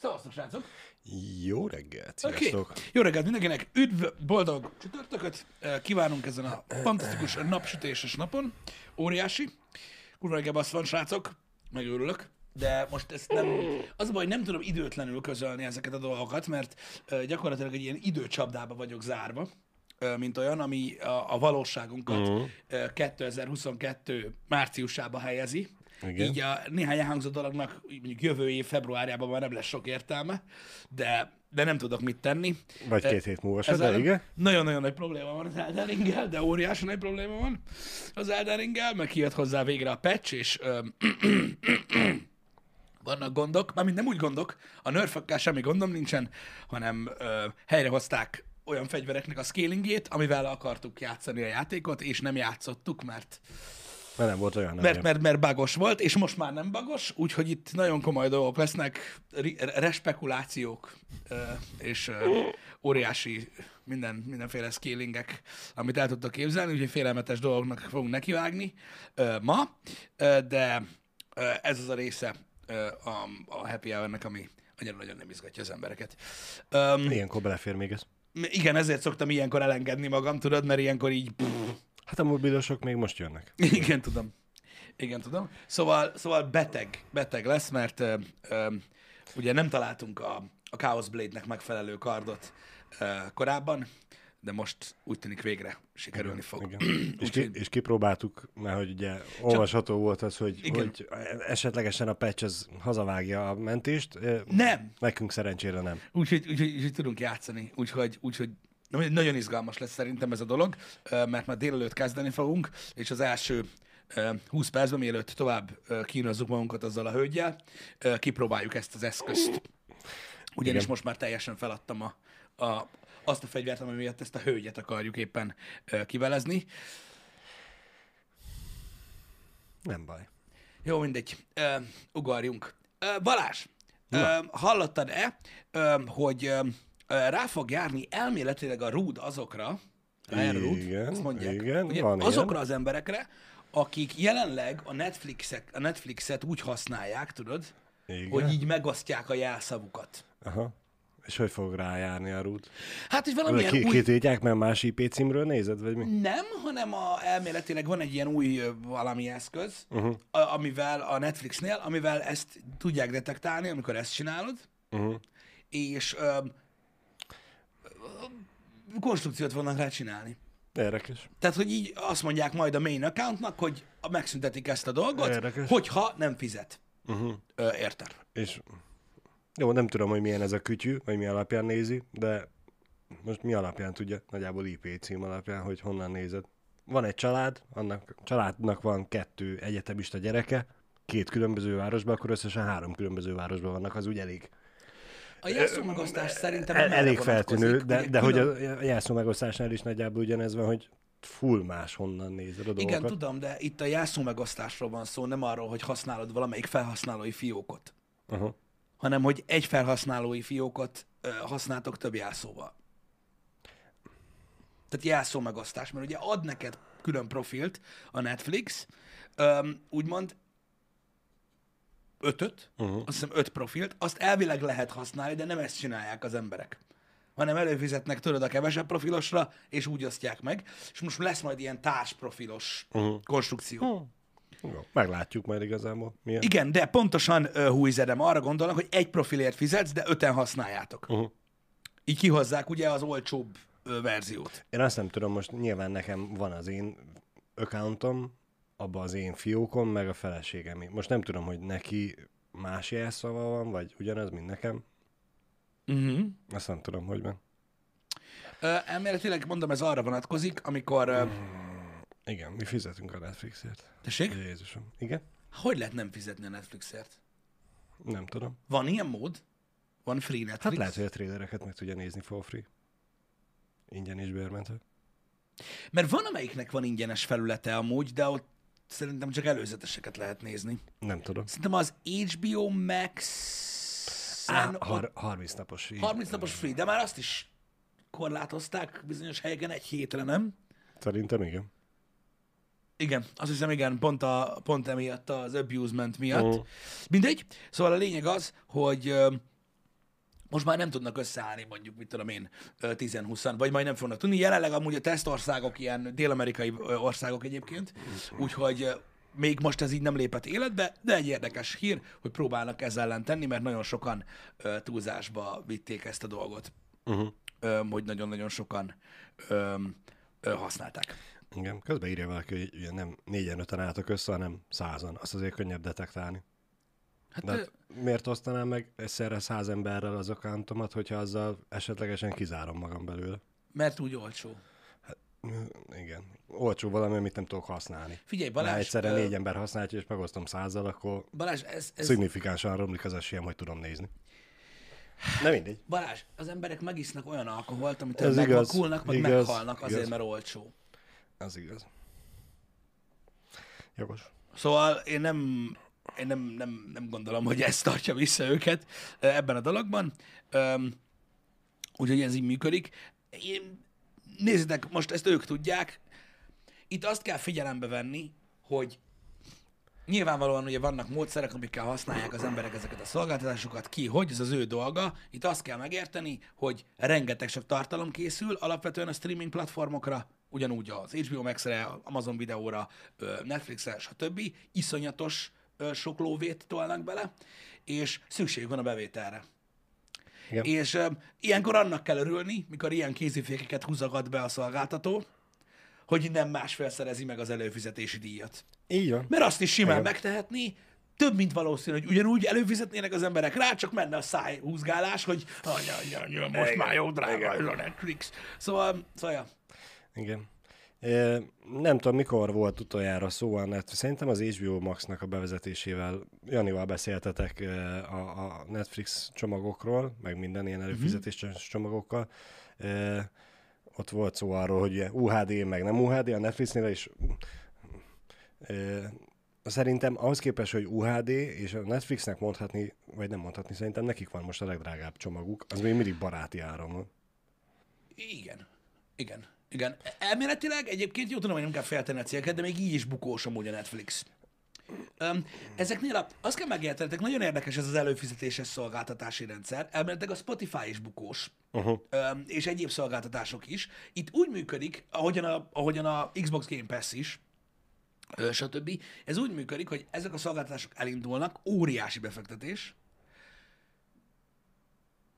Szevasztok, srácok! Jó reggelt, sziasztok! Jó reggelt mindenkinek! Üdv, boldog csütörtököt! Eh, Kívánunk ezen a fantasztikus napsütéses napon. Óriási. Kurva reggel bassz van, srácok. Megőrülök. De most ezt nem... Az a baj, nem tudom időtlenül közölni ezeket a dolgokat, mert eh, gyakorlatilag egy ilyen időcsapdába vagyok zárva, eh, mint olyan, ami a, a valóságunkat uh-huh. 2022 márciusába helyezi. Igen. Így a néhány elhangzott dolognak mondjuk jövő év februárjában már nem lesz sok értelme, de, de nem tudok mit tenni. Vagy két hét múlva se, de igen. Nagyon-nagyon nagy probléma van az Elden Ringgel, de óriási nagy probléma van az Elden Ringgel, meg kijött hozzá végre a patch, és öm, vannak gondok, mármint nem úgy gondok, a nerfökkel semmi gondom nincsen, hanem ö, helyrehozták olyan fegyvereknek a scalingjét, amivel akartuk játszani a játékot, és nem játszottuk, mert Mert nem volt olyan. Nem mert, mert, mert bagos volt, és most már nem bagos, úgyhogy itt nagyon komoly dolgok lesznek, respekulációk, és óriási minden, mindenféle scalingek, amit el tudtok képzelni, úgyhogy félelmetes dolgoknak fogunk nekivágni ma, de ez az a része a, a happy hour ami annyira nagyon nem izgatja az embereket. Um, Ilyenkor belefér még ez. igen, ezért szoktam ilyenkor elengedni magam, tudod, mert ilyenkor így... Hát a mobilosok még most jönnek. Igen, tudom. Igen, tudom. Szóval, szóval beteg, beteg lesz, mert ö, ö, ugye nem találtunk a, a Chaos Blade-nek megfelelő kardot ö, korábban, de most úgy tűnik végre sikerülni fog. Igen. és, ki, és kipróbáltuk, mert hogy ugye olvasható volt az, hogy, Igen. hogy esetlegesen a patch az hazavágja a mentést. Nem! Nekünk szerencsére nem. Úgyhogy, úgyhogy, úgyhogy tudunk játszani. Úgyhogy, úgyhogy na- nagyon izgalmas lesz szerintem ez a dolog, mert már délelőtt kezdeni fogunk, és az első ö, 20 percben, mielőtt tovább kínozzuk magunkat azzal a hölgyel, kipróbáljuk ezt az eszközt. Ugyanis Igen. most már teljesen feladtam a, a, azt a fegyvert, ami miatt ezt a hölgyet akarjuk éppen kivelezni. Nem baj. Jó, mindegy. Ugorjunk. Balázs, ö, hallottad-e, hogy rá fog járni elméletileg a rúd azokra, Ryan Root, Igen, azt mondják, igen, ugye, van azokra az emberekre, akik jelenleg a, Netflixet, a Netflixet úgy használják, tudod, Igen. hogy így megosztják a jelszavukat. Aha. És hogy fog rájárni a rút? Hát, hogy valamilyen Ki, új... kitiltják, mert más IP címről nézed, vagy mi? Nem, hanem a, elméletileg van egy ilyen új valami eszköz, uh-huh. a, amivel a Netflixnél, amivel ezt tudják detektálni, amikor ezt csinálod, Uh-huh. és ö, konstrukciót fognak rá csinálni. Érdekes. Tehát, hogy így azt mondják majd a main accountnak, hogy megszüntetik ezt a dolgot, Érdekes. hogyha nem fizet. Uh-huh. Ö, érted? És jó, nem tudom, hogy milyen ez a kütyű, vagy mi alapján nézi, de most mi alapján tudja, nagyjából IP cím alapján, hogy honnan nézed. Van egy család, annak családnak van kettő egyetemista gyereke, két különböző városban, akkor összesen három különböző városban vannak, az úgy elég, A jelszó megosztás szerintem nem elég feltűnő, de, de hogy a jelszó megosztásnál is nagyjából ugyanez van, hogy full más honnan nézed a Igen, dolgokat. tudom, de itt a jelszó megosztásról van szó, nem arról, hogy használod valamelyik felhasználói fiókot, Aha. hanem hogy egy felhasználói fiókot ö, használtok több jelszóval. Tehát jelszó megosztás, mert ugye ad neked külön profilt a Netflix, öm, úgymond ötöt, uh-huh. azt hiszem öt profilt, azt elvileg lehet használni, de nem ezt csinálják az emberek hanem előfizetnek tudod a kevesebb profilosra, és úgy osztják meg, és most lesz majd ilyen társprofilos uh-huh. konstrukció. Jó, meglátjuk majd igazából. Milyen. Igen, de pontosan uh, hújzedem. Arra gondolnak, hogy egy profilért fizetsz, de öten használjátok. Uh-huh. Így kihozzák ugye az olcsóbb ö, verziót. Én azt nem tudom, most nyilván nekem van az én accountom, abban az én fiókom, meg a feleségem. Most nem tudom, hogy neki más jelszava van, vagy ugyanaz, mint nekem. Uh-huh. Azt nem tudom, hogy van. Ö, elméletileg mondom, ez arra vonatkozik, amikor... Ö, Igen, mi fizetünk a Netflixért. tessék? Jézusom. Igen? Hogy lehet nem fizetni a Netflixért? Nem tudom. Van ilyen mód? Van free Netflix? Hát lehet, hogy a trailereket meg tudja nézni for free. Ingyen is bérmentő. Mert van, amelyiknek van ingyenes felülete amúgy, de ott szerintem csak előzeteseket lehet nézni. Nem tudom. Szerintem az HBO Max... Á, har- 30 napos. így. 30 napos free, de már azt is korlátozták bizonyos helyeken egy hétre, nem? Szerintem igen. Igen, azt hiszem, igen, pont, a, pont emiatt az abusement miatt. Uh. Mindegy. Szóval a lényeg az, hogy most már nem tudnak összeállni mondjuk, mit tudom én, ö, 10-20, vagy majd nem fognak tudni. Jelenleg amúgy a tesztországok ilyen dél-amerikai országok egyébként, úgyhogy még most ez így nem lépett életbe, de egy érdekes hír, hogy próbálnak ezzel ellen tenni, mert nagyon sokan túlzásba vitték ezt a dolgot, Uh-huh. hogy nagyon-nagyon sokan használták. Igen, közben írja valaki, hogy nem négyen öten álltak össze, hanem százan. Azt azért könnyebb detektálni. Hát, De ö, hát miért osztanám meg egyszerre száz emberrel az accountomat, hogyha azzal esetlegesen kizárom magam belőle? mert úgy olcsó. Mm, Igen. Olcsó valami, amit nem tudok használni. Figyelj, Ha Balázs, egyszerre ö, négy ember használja, és megosztom százzal, akkor Balázs, ez, ez, szignifikánsan romlik az esélyem, hogy tudom nézni. De mindegy. Balázs, az emberek megisznak olyan alkoholt, amit Ez megvakulnak, meg igaz, meghalnak azért, igaz. mert olcsó. Az igaz. Jogos. Szóval én nem, én nem, nem, nem gondolom, hogy ez tartja vissza őket ö, ebben a dologban. Úgyhogy ez így működik. Én, nézzétek, most ezt ők tudják. Itt azt kell figyelembe venni, hogy nyilvánvalóan ugye vannak módszerek, amikkel használják az emberek ezeket a szolgáltatásokat, ki, hogy, ez az ő dolga. Itt azt kell megérteni, hogy rengeteg sok tartalom készül alapvetően a streaming platformokra, ugyanúgy az HBO Max-re, Amazon videóra, Netflixre, stb. Iszonyatos sok lóvét tolnak bele, és szükségük van a bevételre. Igen. És ö, ilyenkor annak kell örülni, mikor ilyen kézifékeket húzogat be a szolgáltató, hogy nem másfél szerezi meg az előfizetési díjat. Így van. Mert azt is simán Igen. megtehetni, több, mint valószínű, hogy ugyanúgy előfizetnének az emberek rá, csak menne a szájhúzgálás, hogy anya, anya, anya, most Igen. már jó drága ez a Netflix. Szóval, szóval ja. Igen. Nem tudom, mikor volt utoljára szó a net. Szerintem az HBO Max-nak a bevezetésével, Janival beszéltetek a, a Netflix csomagokról, meg minden ilyen előfizetés csomagokkal. Ö, Ott volt szó arról, hogy UHD meg nem UHD, a Netflixnél is Szerintem ahhoz képest, hogy UHD, és a Netflixnek mondhatni, vagy nem mondhatni, szerintem nekik van most a legdrágább csomaguk, az még mindig baráti áron. Igen. Igen. Igen. Elméletileg egyébként jó tudom, hogy nem kell feltenni a célket, de még így is bukós amúgy a Netflix. Um, ezeknél a, azt kell megértenetek, nagyon érdekes ez az előfizetéses szolgáltatási rendszer. Elméletileg a Spotify is bukós, Uh-huh. um, és egyéb szolgáltatások is. Itt úgy működik, ahogyan a, ahogyan a Xbox Game Pass is, stb. Ez úgy működik, hogy ezek a szolgáltatások elindulnak, óriási befektetés,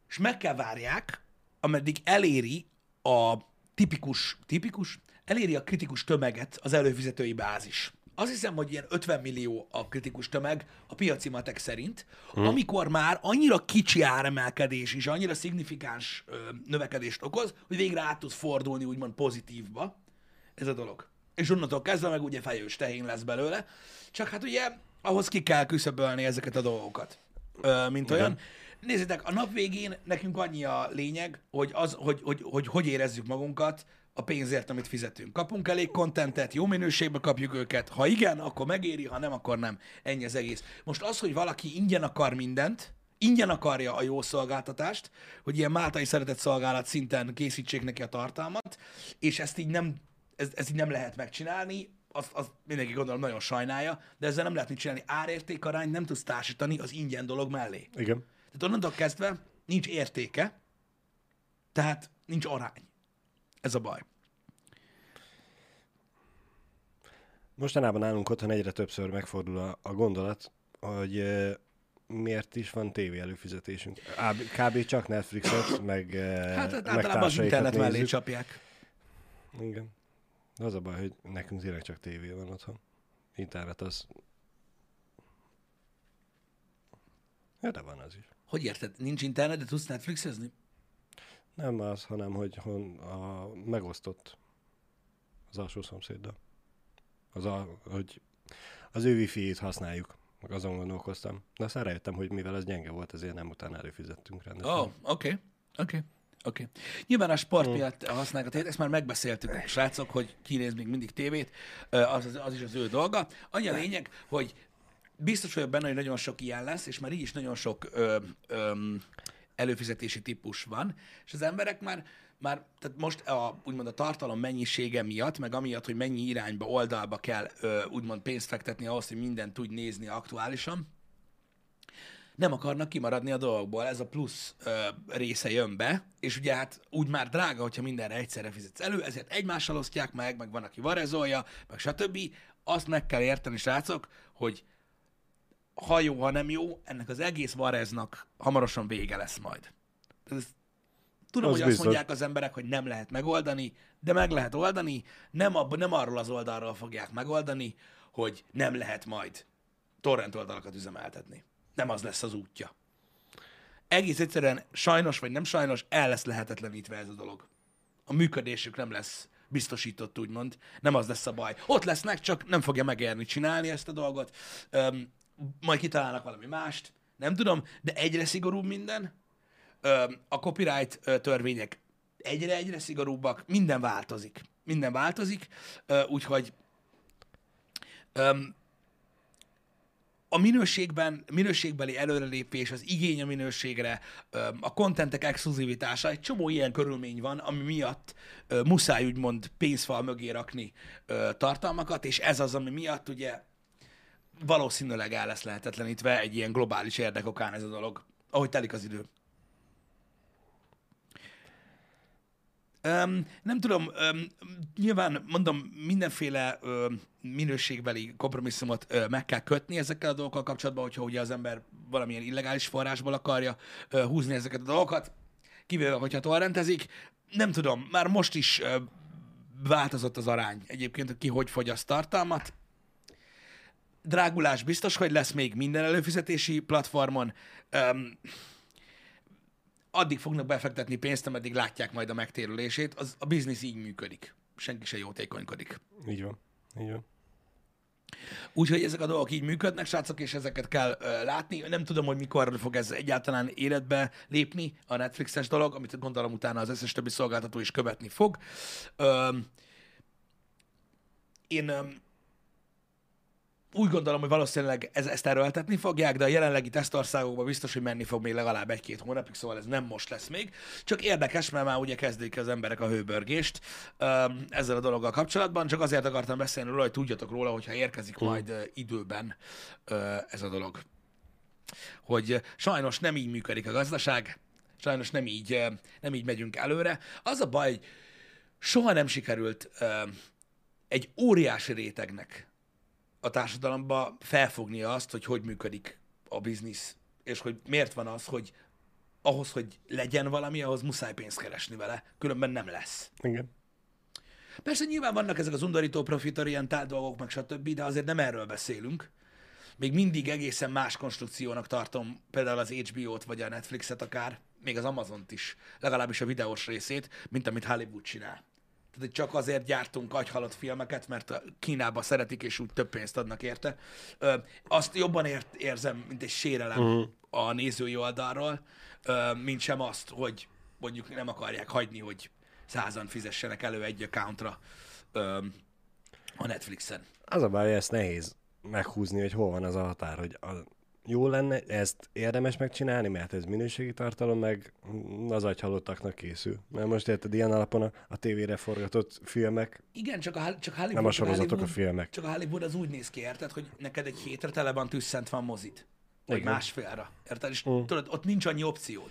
és meg kell várják, ameddig eléri a tipikus, tipikus, eléri a kritikus tömeget az előfizetői bázis. Azt hiszem, hogy ilyen 50 millió a kritikus tömeg a piaci matek szerint, hmm. amikor már annyira kicsi áremelkedés is, annyira szignifikáns ö, növekedést okoz, hogy végre át tud fordulni úgymond pozitívba ez a dolog. És onnantól kezdve meg ugye fejős tehén lesz belőle, csak hát ugye ahhoz ki kell küszöbölni ezeket a dolgokat, ö, mint olyan. Nézzétek, a nap végén nekünk annyi a lényeg, hogy, az, hogy, hogy, hogy, hogy érezzük magunkat a pénzért, amit fizetünk. Kapunk elég kontentet, jó minőségbe kapjuk őket. Ha igen, akkor megéri, ha nem, akkor nem. Ennyi az egész. Most az, hogy valaki ingyen akar mindent, ingyen akarja a jó szolgáltatást, hogy ilyen máltai szeretett szolgálat szinten készítsék neki a tartalmat, és ezt így nem, ez, ez így nem lehet megcsinálni, azt, azt mindenki gondolom nagyon sajnálja, de ezzel nem lehet mit csinálni. Árértékarányt nem tudsz társítani az ingyen dolog mellé. Igen. Tehát onnantól kezdve nincs értéke, tehát nincs arány. Ez a baj. Mostanában nálunk otthon egyre többször megfordul a, a gondolat, hogy e, miért is van tévé előfizetésünk. Á, Kb. csak Netflixet, meg, Hát, hát meg általában az internet mellé nézzük. csapják. Igen. De az a baj, hogy nekünk tényleg csak tévé van otthon. Internet az... Ja, de van az is. Hogy érted? Nincs internet, de tudsz Netflixezni? Nem az, hanem hogy hon a megosztott az alsó szomszéddal. Az a, hogy az ő wifi-t használjuk. Meg azon gondolkoztam. De aztán rájöttem, hogy mivel ez gyenge volt, ezért nem utána előfizettünk rendesen. Oh, oké, oké. Oké. Nyilván a sport miatt használják a tévét, ezt már megbeszéltük, srácok, hogy ki néz még mindig tévét, az, az, az is az ő dolga. Annyi a lényeg, hogy biztos vagyok benne, hogy nagyon sok ilyen lesz, és már így is nagyon sok ö, ö, előfizetési típus van, és az emberek már, már tehát most a, úgymond a tartalom mennyisége miatt, meg amiatt, hogy mennyi irányba, oldalba kell ö, úgymond pénzt fektetni ahhoz, hogy mindent tudj nézni aktuálisan, nem akarnak kimaradni a dolgokból, ez a plusz ö, része jön be, és ugye hát úgy már drága, hogyha mindenre egyszerre fizetsz elő, ezért egymással osztják meg, meg van, aki varezolja, meg stb. Azt meg kell érteni, srácok, hogy ha jó, ha nem jó, ennek az egész vareznak hamarosan vége lesz majd. Ez, tudom, Az hogy azt biztos. mondják az emberek, hogy nem lehet megoldani, de meg lehet oldani, nem, ab, nem arról az oldalról fogják megoldani, hogy nem lehet majd torrent oldalakat üzemeltetni. Nem az lesz az útja. Egész egyszerűen sajnos vagy nem sajnos el lesz lehetetlenítve ez a dolog. A működésük nem lesz biztosított, úgymond. Nem az lesz a baj. Ott lesznek, csak nem fogja megérni csinálni ezt a dolgot. Öm, majd kitalálnak valami mást. Nem tudom, de egyre szigorúbb minden. A copyright törvények egyre-egyre szigorúbbak. Minden változik. Minden változik. Úgyhogy a minőségben, minőségbeli előrelépés, az igény a minőségre, a kontentek exkluzivitása, egy csomó ilyen körülmény van, ami miatt muszáj úgymond pénzfal mögé rakni tartalmakat, és ez az, ami miatt ugye valószínűleg el lesz lehetetlenítve egy ilyen globális érdekokán ez a dolog, ahogy telik az idő. Um, nem tudom, um, nyilván mondom, mindenféle um, minőségbeli kompromisszumot uh, meg kell kötni ezekkel a dolgokkal kapcsolatban, hogyha ugye az ember valamilyen illegális forrásból akarja uh, húzni ezeket a dolgokat, kivéve, hogyha torrentezik. Nem tudom, már most is uh, változott az arány egyébként, ki hogy fogyaszt tartalmat. Drágulás biztos, hogy lesz még minden előfizetési platformon. Um, addig fognak befektetni pénzt, ameddig látják majd a megtérülését. Az, a biznisz így működik. Senki se jótékonykodik. Így van. Így van. Úgyhogy ezek a dolgok így működnek, srácok, és ezeket kell ö, látni. Nem tudom, hogy mikor fog ez egyáltalán életbe lépni, a Netflixes dolog, amit gondolom utána az összes többi szolgáltató is követni fog. Ö, én úgy gondolom, hogy valószínűleg ez, ezt erőltetni fogják, de a jelenlegi tesztországokban biztos, hogy menni fog még legalább egy-két hónapig, szóval ez nem most lesz még. Csak érdekes, mert már ugye kezdik az emberek a hőbörgést öm, ezzel a dologgal kapcsolatban, csak azért akartam beszélni róla, hogy tudjatok róla, hogyha érkezik majd ö, időben ö, ez a dolog. Hogy sajnos nem így működik a gazdaság, sajnos nem így, ö, nem így megyünk előre. Az a baj, hogy soha nem sikerült ö, egy óriási rétegnek a társadalomba felfognia azt, hogy hogy működik a biznisz, és hogy miért van az, hogy ahhoz, hogy legyen valami, ahhoz muszáj pénzt keresni vele, különben nem lesz. Igen. Persze nyilván vannak ezek az undorító profitorientált dolgok, meg stb., de azért nem erről beszélünk. Még mindig egészen más konstrukciónak tartom például az HBO-t, vagy a Netflixet akár, még az Amazont is, legalábbis a videós részét, mint amit Hollywood csinál. Tehát csak azért gyártunk agyhalott filmeket, mert a Kínába szeretik, és úgy több pénzt adnak érte. Ö, azt jobban ért, érzem, mint egy sérelem uh-huh. a nézői oldalról, ö, mint sem azt, hogy mondjuk nem akarják hagyni, hogy százan fizessenek elő egy accountra ö, a Netflixen. Az a baj, hogy ezt nehéz meghúzni, hogy hol van az a határ, hogy a, jó lenne, ezt érdemes megcsinálni, mert ez minőségi tartalom, meg az agyhalottaknak készül. Mert most érted, ilyen alapon a, a tévére forgatott filmek, Igen, csak, a, csak Hollywood, nem a sorozatok, a Hollywood, filmek. Csak a Hollywood az úgy néz ki, érted, hogy neked egy hétre tele van tüsszent van mozit. Vagy Igen. másfélre. Érted? És Mm. tudod, ott nincs annyi opciód.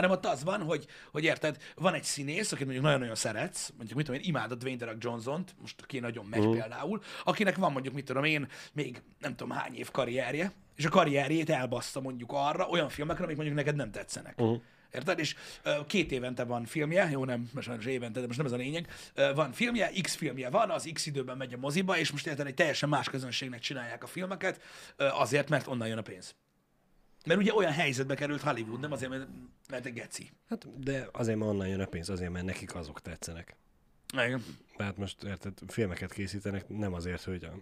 Hanem ott az van, hogy, hogy érted, van egy színész, akit mondjuk nagyon-nagyon szeretsz, mondjuk mit tudom én, imádod Dwayne The Rock Johnson-t, most aki nagyon megy Mhm. például, akinek van mondjuk, mit tudom én, még nem tudom hány év karrierje, és a karrierjét elbassza mondjuk arra, olyan filmekre, amik mondjuk neked nem tetszenek. Uh-huh. Érted? És ö, két évente van filmje, jó nem, most sajnos évente, de most nem ez a lényeg. Ö, van filmje, X filmje van, az X időben megy a moziba, és most érted, egy teljesen más közönségnek csinálják a filmeket, ö, azért, mert onnan jön a pénz. Mert ugye olyan helyzetbe került Hollywood, nem azért, mert, mert egy geci. Hát, de azért, mert onnan jön a pénz, azért, mert nekik azok tetszenek. Igen. Tehát most érted, filmeket készítenek, nem azért, hogy a...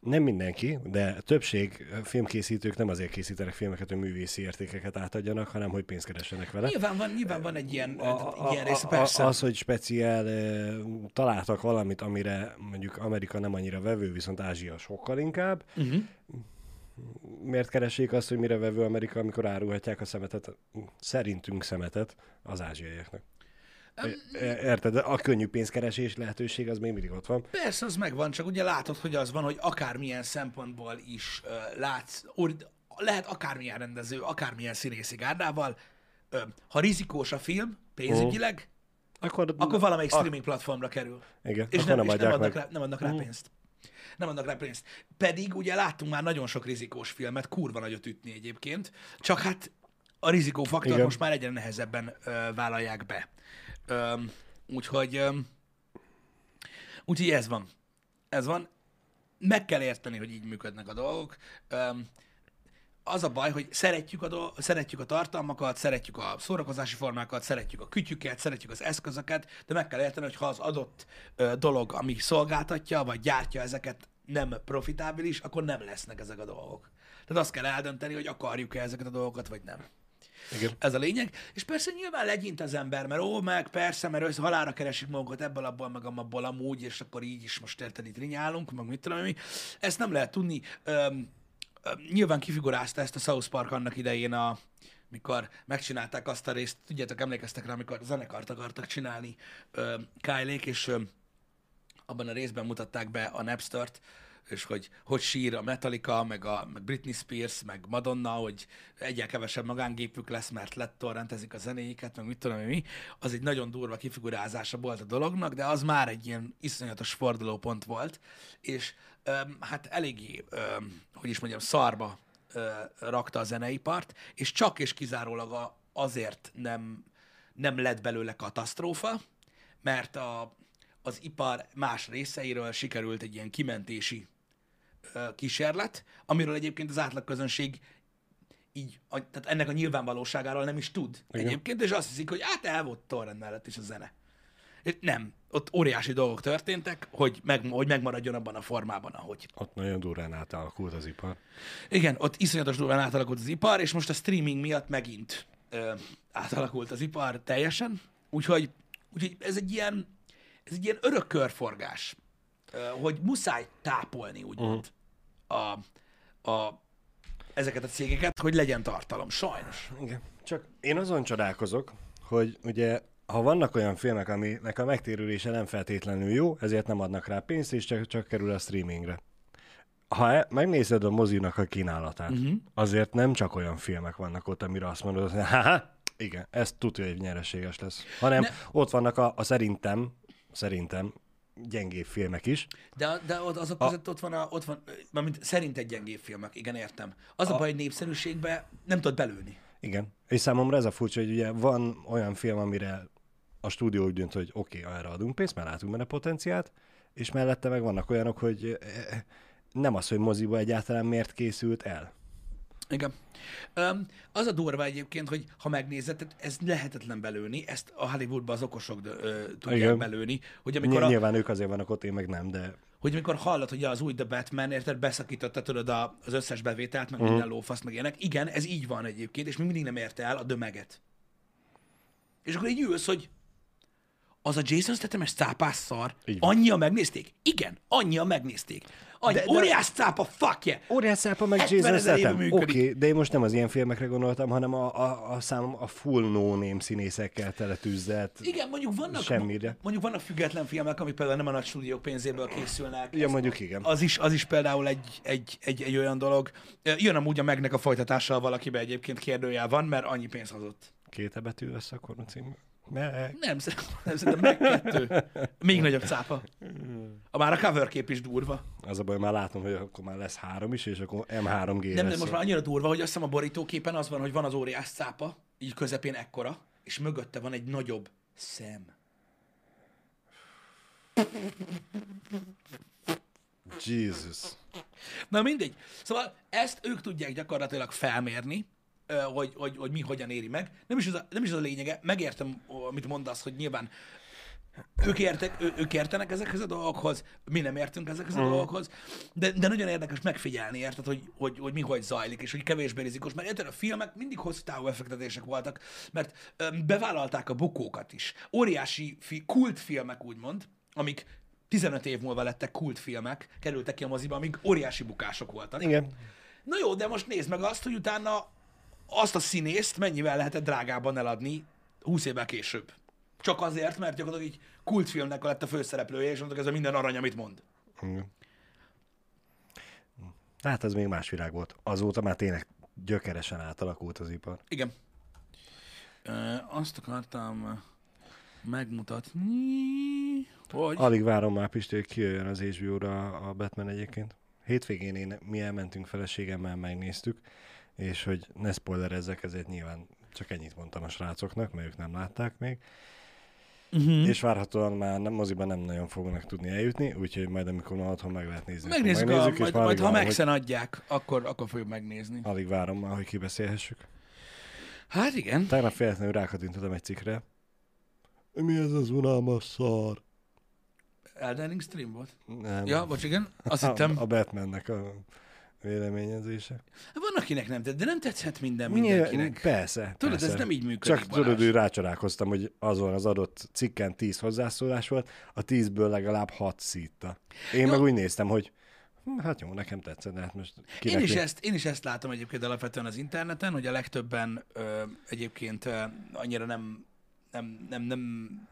nem mindenki, de a többség filmkészítők nem azért készítenek filmeket, hogy művészi értékeket átadjanak, hanem hogy pénzt keressenek vele. Nyilván van, nyilván van egy ilyen, A, ilyen a, persze. a, az, hogy speciál találtak valamit, amire mondjuk Amerika nem annyira vevő, viszont Ázsia sokkal inkább, Uh-huh. Miért keresik azt, hogy mire vevő Amerika, amikor árulhatják a szemetet, szerintünk szemetet az ázsiaiaknak. E- Érted? De A könnyű pénzkeresés lehetőség az még mindig ott van. Persze, az megvan, csak ugye látod, hogy az van, hogy akármilyen szempontból is uh, látsz, or, lehet akármilyen rendező, akármilyen színészi gárdával, uh, ha rizikós a film pénzügyileg, Akkor, akkor valamelyik streaming platformra kerül. Igen, És nem, nem és nem adnak, meg. rá, nem adnak rá pénzt. Nem adnak rá pénzt. Pedig ugye láttunk már nagyon sok rizikós filmet, kurva nagyot ütni egyébként, csak hát a rizikófaktor Igen. most már egyre nehezebben ö, vállalják be. Ö, úgyhogy, ö, úgyhogy ez van. Ez van. Meg kell érteni, hogy így működnek a dolgok. Ö, az a baj, hogy szeretjük a, do- szeretjük a tartalmakat, szeretjük a szórakozási formákat, szeretjük a kütyüket, szeretjük az eszközöket, de meg kell érteni, hogy ha az adott ö, dolog, ami szolgáltatja, vagy gyártja ezeket nem profitábilis, akkor nem lesznek ezek a dolgok. Tehát azt kell eldönteni, hogy akarjuk-e ezeket a dolgokat, vagy nem. Igen. Ez a lényeg. És persze nyilván legyint az ember, mert ó, meg persze, mert össze halára keresik magukat ebből, abból, meg abból amúgy, és akkor így is most érted, itt rinyálunk, meg mit tudom én mi. Ezt nem lehet tudni. Öm, nyilván kifigurázta ezt a South Park annak idején, a, mikor megcsinálták azt a részt, tudjátok, emlékeztek rá, amikor zenekart akartak csinálni öm, Kylie-k, és öm, abban a részben mutatták be a Napstert, és hogy hogy sír a Metallica, meg a meg Britney Spears, meg Madonna, hogy egyel kevesebb magángépük lesz, mert lettorrentezik a zenéiket, meg mit tudom mi. Az egy nagyon durva kifigurázása volt a dolognak, de az már egy ilyen iszonyatos fordulópont volt, és öm, hát eléggé, öm, hogy is mondjam, szarba ö, rakta a zeneipart, és csak és kizárólag a, azért nem, nem lett belőle katasztrófa, mert a, az ipar más részeiről sikerült egy ilyen kimentési kísérlet, amiről egyébként az átlagközönség így, a, tehát ennek a nyilvánvalóságáról nem is tud Igen. egyébként, és azt hiszik, hogy hát el volt torrent mellett is a zene. Nem, ott óriási dolgok történtek, hogy, meg, hogy megmaradjon abban a formában, ahogy. Ott nagyon durván átalakult az ipar. Igen, ott iszonyatos durván átalakult az ipar, és most a streaming miatt megint ö, átalakult az ipar teljesen. Úgyhogy, úgyhogy ez egy ilyen, ez egy ilyen örök körforgás, ö, hogy muszáj tápolni, úgymond, a, a, ezeket a cégeket, hogy legyen tartalom. Sajnos. Igen. Csak én azon csodálkozok, hogy ugye ha vannak olyan filmek, aminek a megtérülése nem feltétlenül jó, ezért nem adnak rá pénzt, és csak, csak kerül a streamingre. Ha e, megnézed a mozinak a kínálatát, uh-huh. azért nem csak olyan filmek vannak ott, amire azt mondod, hogy haha, igen, ez tudja, hogy nyereséges lesz. Hanem Ne- ne... ott vannak a, a szerintem, szerintem gyengébb filmek is. De, de ott, azok között ott van, a, ott van, mint szerint egy gyengébb filmek, igen, értem. Az a, a baj, hogy népszerűségbe nem tudod belőni. Igen. És számomra ez a furcsa, hogy ugye van olyan film, amire a stúdió úgy dönt, hogy oké, okay, erre adunk pénzt, mert látunk benne potenciált, és mellette meg vannak olyanok, hogy eh, nem az, hogy moziba egyáltalán miért készült el. Igen. Um, az a durva egyébként, hogy ha megnézed, ez lehetetlen belőni, ezt a Hollywoodban az okosok ö, tudják Igen. belőni, hogy Ny- amikor, a, Nyilván ők azért vannak ott, én meg nem, de hogy amikor hallod, hogy az új The Batman, érted, beszakította a, az összes bevételt, meg minden lófasz, meg ilyenek. Igen, ez így van egyébként, és még mindig nem érte el a dömeget. És akkor így ülsz, hogy az a Jason Statham-es cápás szar, annyian megnézték? Igen, annyian megnézték. Annyi, De- de, óriás cápa, fuck yeah! Óriás szápa meg 70 Jason Statham. Oké, okay, de én most nem az ilyen filmekre gondoltam, hanem a, a, a számom a full no-name színészekkel teletűzzelt. Igen, mondjuk vannak, Semmire. mondjuk vannak független filmek, amik például nem a nagy stúdiók pénzéből készülnek. Ja, mondjuk igen. Az is, az is például egy, egy, egy, egy olyan dolog. Jön amúgy a megnek a folytatással valakibe egyébként kérdőjel van, mert annyi pénz hozott. Két E betű lesz akkor a cím. Meg. Nem, szerintem meg kettő. Még nagyobb cápa. A már a cover kép is durva. Az a baj, már látom, hogy akkor már lesz három is, és akkor M3G Nem, lesz. de most már annyira durva, hogy azt hiszem a borítóképen az van, hogy van az óriás cápa, így közepén ekkora, és mögötte van egy nagyobb szem. Jesus. Na mindegy. Szóval ezt ők tudják gyakorlatilag felmérni, hogy, hogy, hogy mi hogyan éri meg. Nem is, az a, nem is az a lényege. Megértem, amit mondasz, hogy nyilván ők, értek, ő, ők értenek ezekhez a dolgokhoz, mi nem értünk ezekhez a dolgokhoz, de, de nagyon érdekes megfigyelni, érted, hogy, hogy, hogy mi hogy zajlik, és hogy kevésbé rizikos, mert érted, a filmek mindig hosszú távú befektetések voltak, mert öm, bevállalták a bukókat is. Óriási fi, kultfilmek úgymond, amik 15 év múlva lettek kultfilmek, kerültek ki a moziba, amik óriási bukások voltak. Igen. Na jó, de most nézd meg azt, hogy utána azt a színészt mennyivel lehetett drágában eladni 20 évvel később. Csak azért, mert gyakorlatilag egy kultfilmnek lett a főszereplője, és mondtuk, ez a minden arany, amit mond. Igen. Hát ez még más világ volt. Azóta már tényleg gyökeresen átalakult az ipar. Igen. Ö, azt akartam megmutatni, hogy... Alig várom már Pisti, hogy kijöjjön az HBO-ra a Batman egyébként. Hétvégén én, mi elmentünk feleségemmel, megnéztük, és hogy ne spoilerezzek, ezért nyilván csak ennyit mondtam a srácoknak, mert ők nem látták még. Uh-huh. És várhatóan már nem, moziban nem nagyon fognak tudni eljutni, úgyhogy majd amikor már otthon meg lehet nézni. akkor Megnézzük, a, megnézzük, majd, majd ha Maxen adják, akkor, akkor fogjuk megnézni. Alig várom már, hogy kibeszélhessük. Hát igen. Tegnap véletlenül rákattintottam egy cikkre. Mi ez az unalmas szar? Elden Ring stream volt? Nem. Ja, bocs, igen. Azt a, hittem. a Batmannek a véleményezése. Van, akinek nem tetsz, de nem tetszhet minden mindenkinek. persze, Tudod, persze. ez nem így működik, Csak Balázs. tudod, hogy rácsodálkoztam, hogy azon az adott cikken 10 hozzászólás volt, a 10-ből legalább 6 szítta. Én Jó. meg úgy néztem, hogy hm, hát jó, nekem tetszett, de hát most kinek Én is, mi- ezt, én is ezt látom egyébként alapvetően az interneten, hogy a legtöbben ö, egyébként ö, annyira nem, nem, nem, nem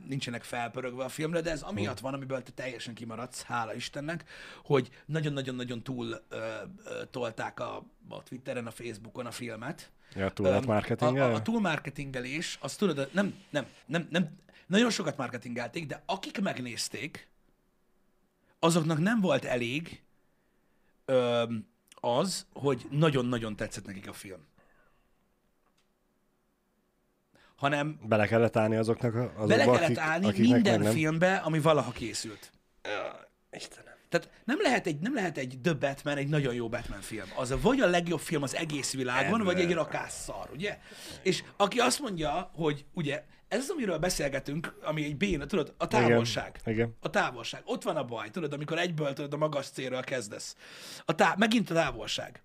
nincsenek felpörögve a filmre, de ez amiatt van, amiből te teljesen kimaradsz, hála Istennek, hogy nagyon-nagyon-nagyon túl ö, ö, tolták a, a Twitteren, a Facebookon a filmet. Ja, túl Öm, marketing A, a, a túlmarketingelés, az tudod, nem, nem, nem, nem, nagyon sokat marketingelték, de akik megnézték, azoknak nem volt elég öm, az, hogy nagyon-nagyon tetszett nekik a film. Hanem Bele kellett állni azoknak, a- azokba, bele kellett akik, állni minden nem. filmbe, ami valaha készült. Istenem. Tehát nem lehet, egy, nem lehet egy The Batman egy nagyon jó Batman film. Az vagy a legjobb film az egész világon, vagy egy rakásszar, ugye? És aki azt mondja, hogy ugye, ez az, amiről beszélgetünk, ami egy béna, tudod, a távolság. Igen, igen. A távolság. Ott van a baj, tudod, amikor egyből tudod, a magas célről kezdesz. A tá- megint a távolság.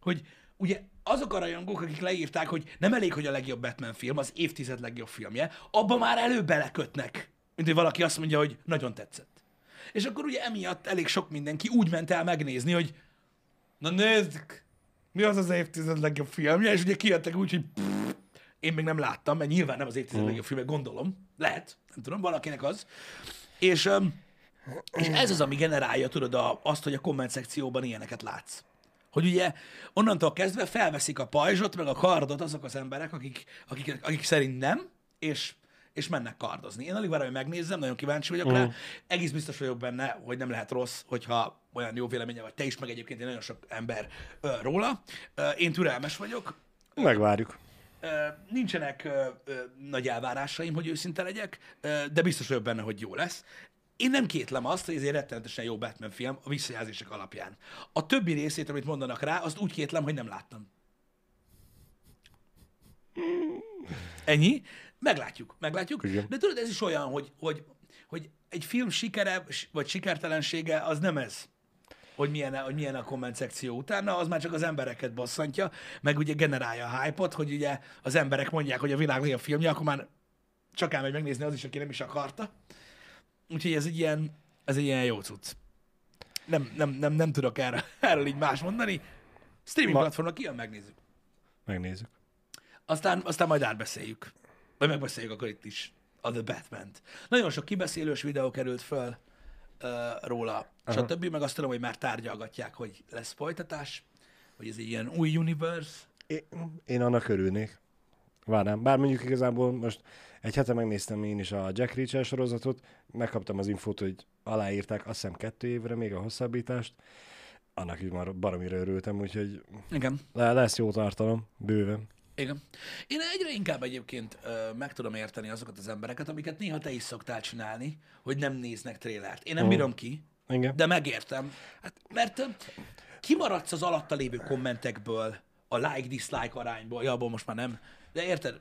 Hogy ugye azok a rajongók, akik leírták, hogy nem elég, hogy a legjobb Batman film, az évtized legjobb filmje, abba már előbb belekötnek, mint hogy valaki azt mondja, hogy nagyon tetszett. És akkor ugye emiatt elég sok mindenki úgy ment el megnézni, hogy na nézd, mi az az évtized legjobb filmje, és ugye kijöttek úgy, hogy pff, én még nem láttam, mert nyilván nem az évtized legjobb filmje, gondolom. Lehet, nem tudom, valakinek az. És, és ez az, ami generálja, tudod, azt, hogy a komment szekcióban ilyeneket látsz. Hogy ugye onnantól kezdve felveszik a pajzsot, meg a kardot azok az emberek, akik, akik, akik szerint nem, és, és mennek kardozni. Én alig várom, hogy megnézzem, nagyon kíváncsi vagyok rá. Egész biztos vagyok benne, hogy nem lehet rossz, hogyha olyan jó véleménye vagy te is, meg egyébként nagyon sok ember ö, róla. Ö, én türelmes vagyok, Megvárjuk. Ö, nincsenek ö, ö, nagy elvárásaim, hogy őszinte legyek, ö, de biztos vagyok benne, hogy jó lesz. Én nem kétlem azt, hogy ez egy rettenetesen jó Batman film a visszajelzések alapján. A többi részét, amit mondanak rá, azt úgy kétlem, hogy nem láttam. Ennyi. Meglátjuk, meglátjuk. Igen. De tudod, ez is olyan, hogy, hogy, hogy egy film sikere vagy sikertelensége az nem ez hogy milyen, hogy milyen a komment szekció utána, az már csak az embereket bosszantja, meg ugye generálja a hype hogy ugye az emberek mondják, hogy a világ legjobb filmje, akkor már csak elmegy megnézni az is, aki nem is akarta. Úgyhogy ez egy ilyen, ez egy ilyen jó cucc. Nem, nem, nem, nem tudok erről, erről így más mondani. Streaming Ma- platformon kijön, megnézzük. Megnézzük. Aztán, aztán majd átbeszéljük. Vagy megbeszéljük akkor itt is a The batman -t. Nagyon sok kibeszélős videó került föl uh, róla, stb. Meg azt tudom, hogy már tárgyalgatják, hogy lesz folytatás, hogy ez egy ilyen új universe. Én, én annak örülnék. Várnám. Bár mondjuk igazából most egy hete megnéztem én is a Jack Reacher sorozatot, megkaptam az infót, hogy aláírták azt hiszem kettő évre még a hosszabbítást. Annak is már baromira örültem, úgyhogy Igen. le- lesz jó tartalom, bőven. Igen. Én egyre inkább egyébként ö, meg tudom érteni azokat az embereket, amiket néha te is szoktál csinálni, hogy nem néznek trélert. Én nem bírom ki, Igen. de megértem. Hát, mert ö, kimaradsz az alatta lévő kommentekből, a like-dislike arányból, ja, abból most már nem, de érted?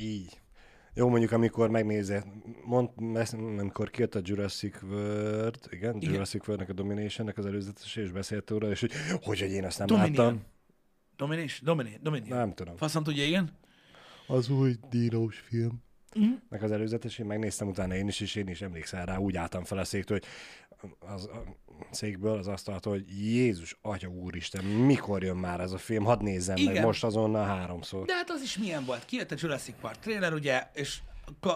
Így. Jó, mondjuk amikor megnézed, mond, amikor kijött a Jurassic World, igen, Igen. Jurassic World-nek a Dominationnek az előzetes, és beszélt róla, és hogy, hogy, hogy én azt nem Dominion. láttam. Domination? Dominion? Dominion. Nem tudom. Faszom tudja, igen? Az új dínós film. Nek az előzetes, én megnéztem utána én is, és én is emlékszel rá, úgy álltam fel a széktől, hogy az a székből, az asztaltól, hogy Jézus, Atya Úristen, mikor jön már ez a film, hadd nézzem Igen. meg most azonnal háromszor. De hát az is milyen volt. Kijött a Jurassic Park trailer, ugye, és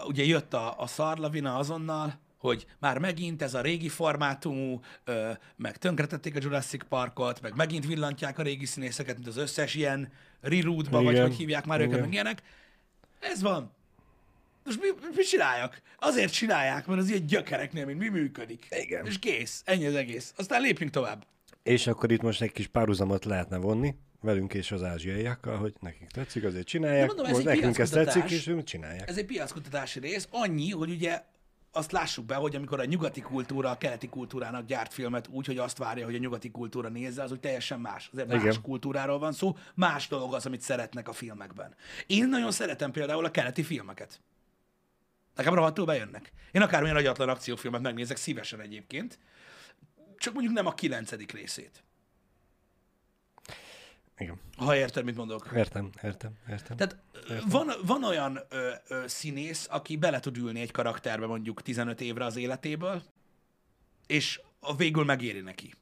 ugye jött a, a szarlavina azonnal, hogy már megint ez a régi formátumú, ö, meg tönkretették a Jurassic Parkot, meg megint villantják a régi színészeket, mint az összes ilyen rebootba, vagy hogy hívják már őket, Igen. meg ilyenek. Ez van. Most mi, mit csináljak? Azért csinálják, mert az ilyen gyökereknél, mint mi működik. Igen. És kész. Ennyi az egész. Aztán lépjünk tovább. És akkor itt most egy kis párhuzamot lehetne vonni, velünk és az ázsiaiakkal, hogy nekik tetszik, azért csinálják, mondom, ez most egy nekünk ez piackutatás. tetszik, és ők csinálják. Ez egy piackutatási rész, annyi, hogy ugye azt lássuk be, hogy amikor a nyugati kultúra a keleti kultúrának gyárt filmet úgy, hogy azt várja, hogy a nyugati kultúra nézze, az hogy teljesen más. Azért más Igen. kultúráról van szó, más dolog az, amit szeretnek a filmekben. Én nagyon szeretem például a keleti filmeket. Nekem rohadtul bejönnek. Én akármilyen agyatlan akciófilmet megnézek szívesen egyébként, csak mondjuk nem a kilencedik részét. Igen. Ha érted, mit mondok. Értem, értem, értem. Tehát ö, van, van olyan ö, ö, színész, aki bele tud ülni egy karakterbe mondjuk 15 évre az életéből, és a végül megéri neki.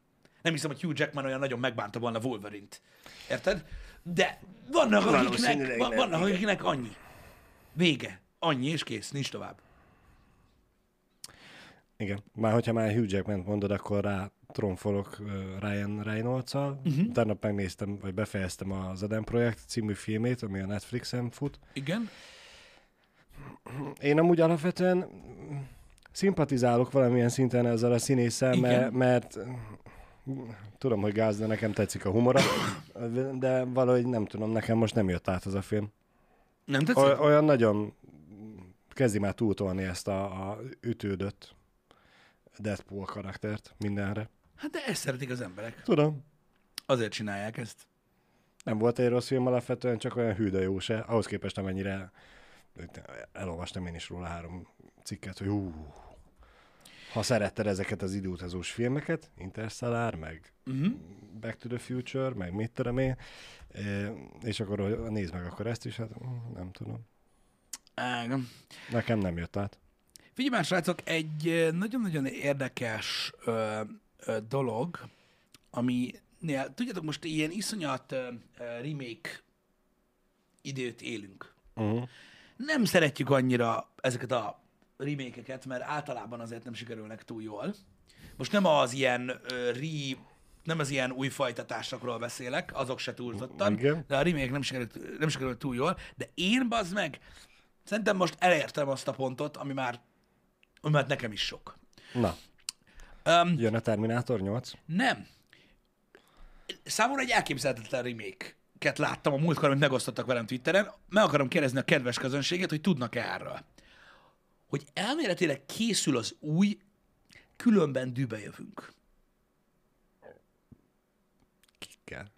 Nem hiszem, hogy Hugh Jackman olyan nagyon megbánta volna Wolverine-t. Érted? De vannak, akiknek, vannak akiknek annyi. Vége. Annyi, és kész. Nincs tovább. Igen. Már hogyha már Hugh Jackman mondod, akkor rá tronfolok Ryan Reynolds-al. Uh-huh. Utána megnéztem, vagy befejeztem az Eden Projekt című filmét, ami a Netflixen fut. Igen? Én amúgy alapvetően szimpatizálok valamilyen szinten ezzel a színésszel, mert, mert tudom, hogy gáz, de nekem tetszik a humora, de valahogy nem tudom, nekem most nem jött át ez a film. Nem tetszik? Oly- olyan nagyon kezdi már túltolni ezt a, a ütődött Deadpool karaktert mindenre. Hát de ezt szeretik az emberek. Tudom, Azért csinálják ezt. nem volt egy rossz film alapvetően, csak olyan hű, de jó se. Ahhoz képest, amennyire elolvastam én is róla három cikket, hogy hú, ha szeretted ezeket az időutazós filmeket, Interstellar, meg Uh-huh. Back to the Future, meg mit tudom én, eh, és akkor nézd meg akkor ezt is, hát mm, nem tudom. Igen. Nekem nem jött át. Figyelj már, srácok, egy nagyon-nagyon érdekes ö, ö, dolog, aminél, tudjátok, most ilyen iszonyat ö, remake időt élünk. Uh-huh. Nem szeretjük annyira ezeket a remake mert általában azért nem sikerülnek túl jól. Most nem az ilyen ö, re, nem az ilyen új fajtatásokról beszélek, azok se túlzottan, Igen. de a remake nem sikerült, nem sikerült túl jól, de én, bazd meg, szerintem most elértem azt a pontot, ami már, ami már nekem is sok. Na, Um, jön a Terminátor 8. nem. Számomra egy elképzelhetetlen remake-ket láttam a múltkor, amit megosztottak velem Twitteren. Meg akarom kérdezni a kedves közönséget, hogy tudnak-e erről. Hogy elméletileg készül az új, különben dűbe jövünk. Kikkel?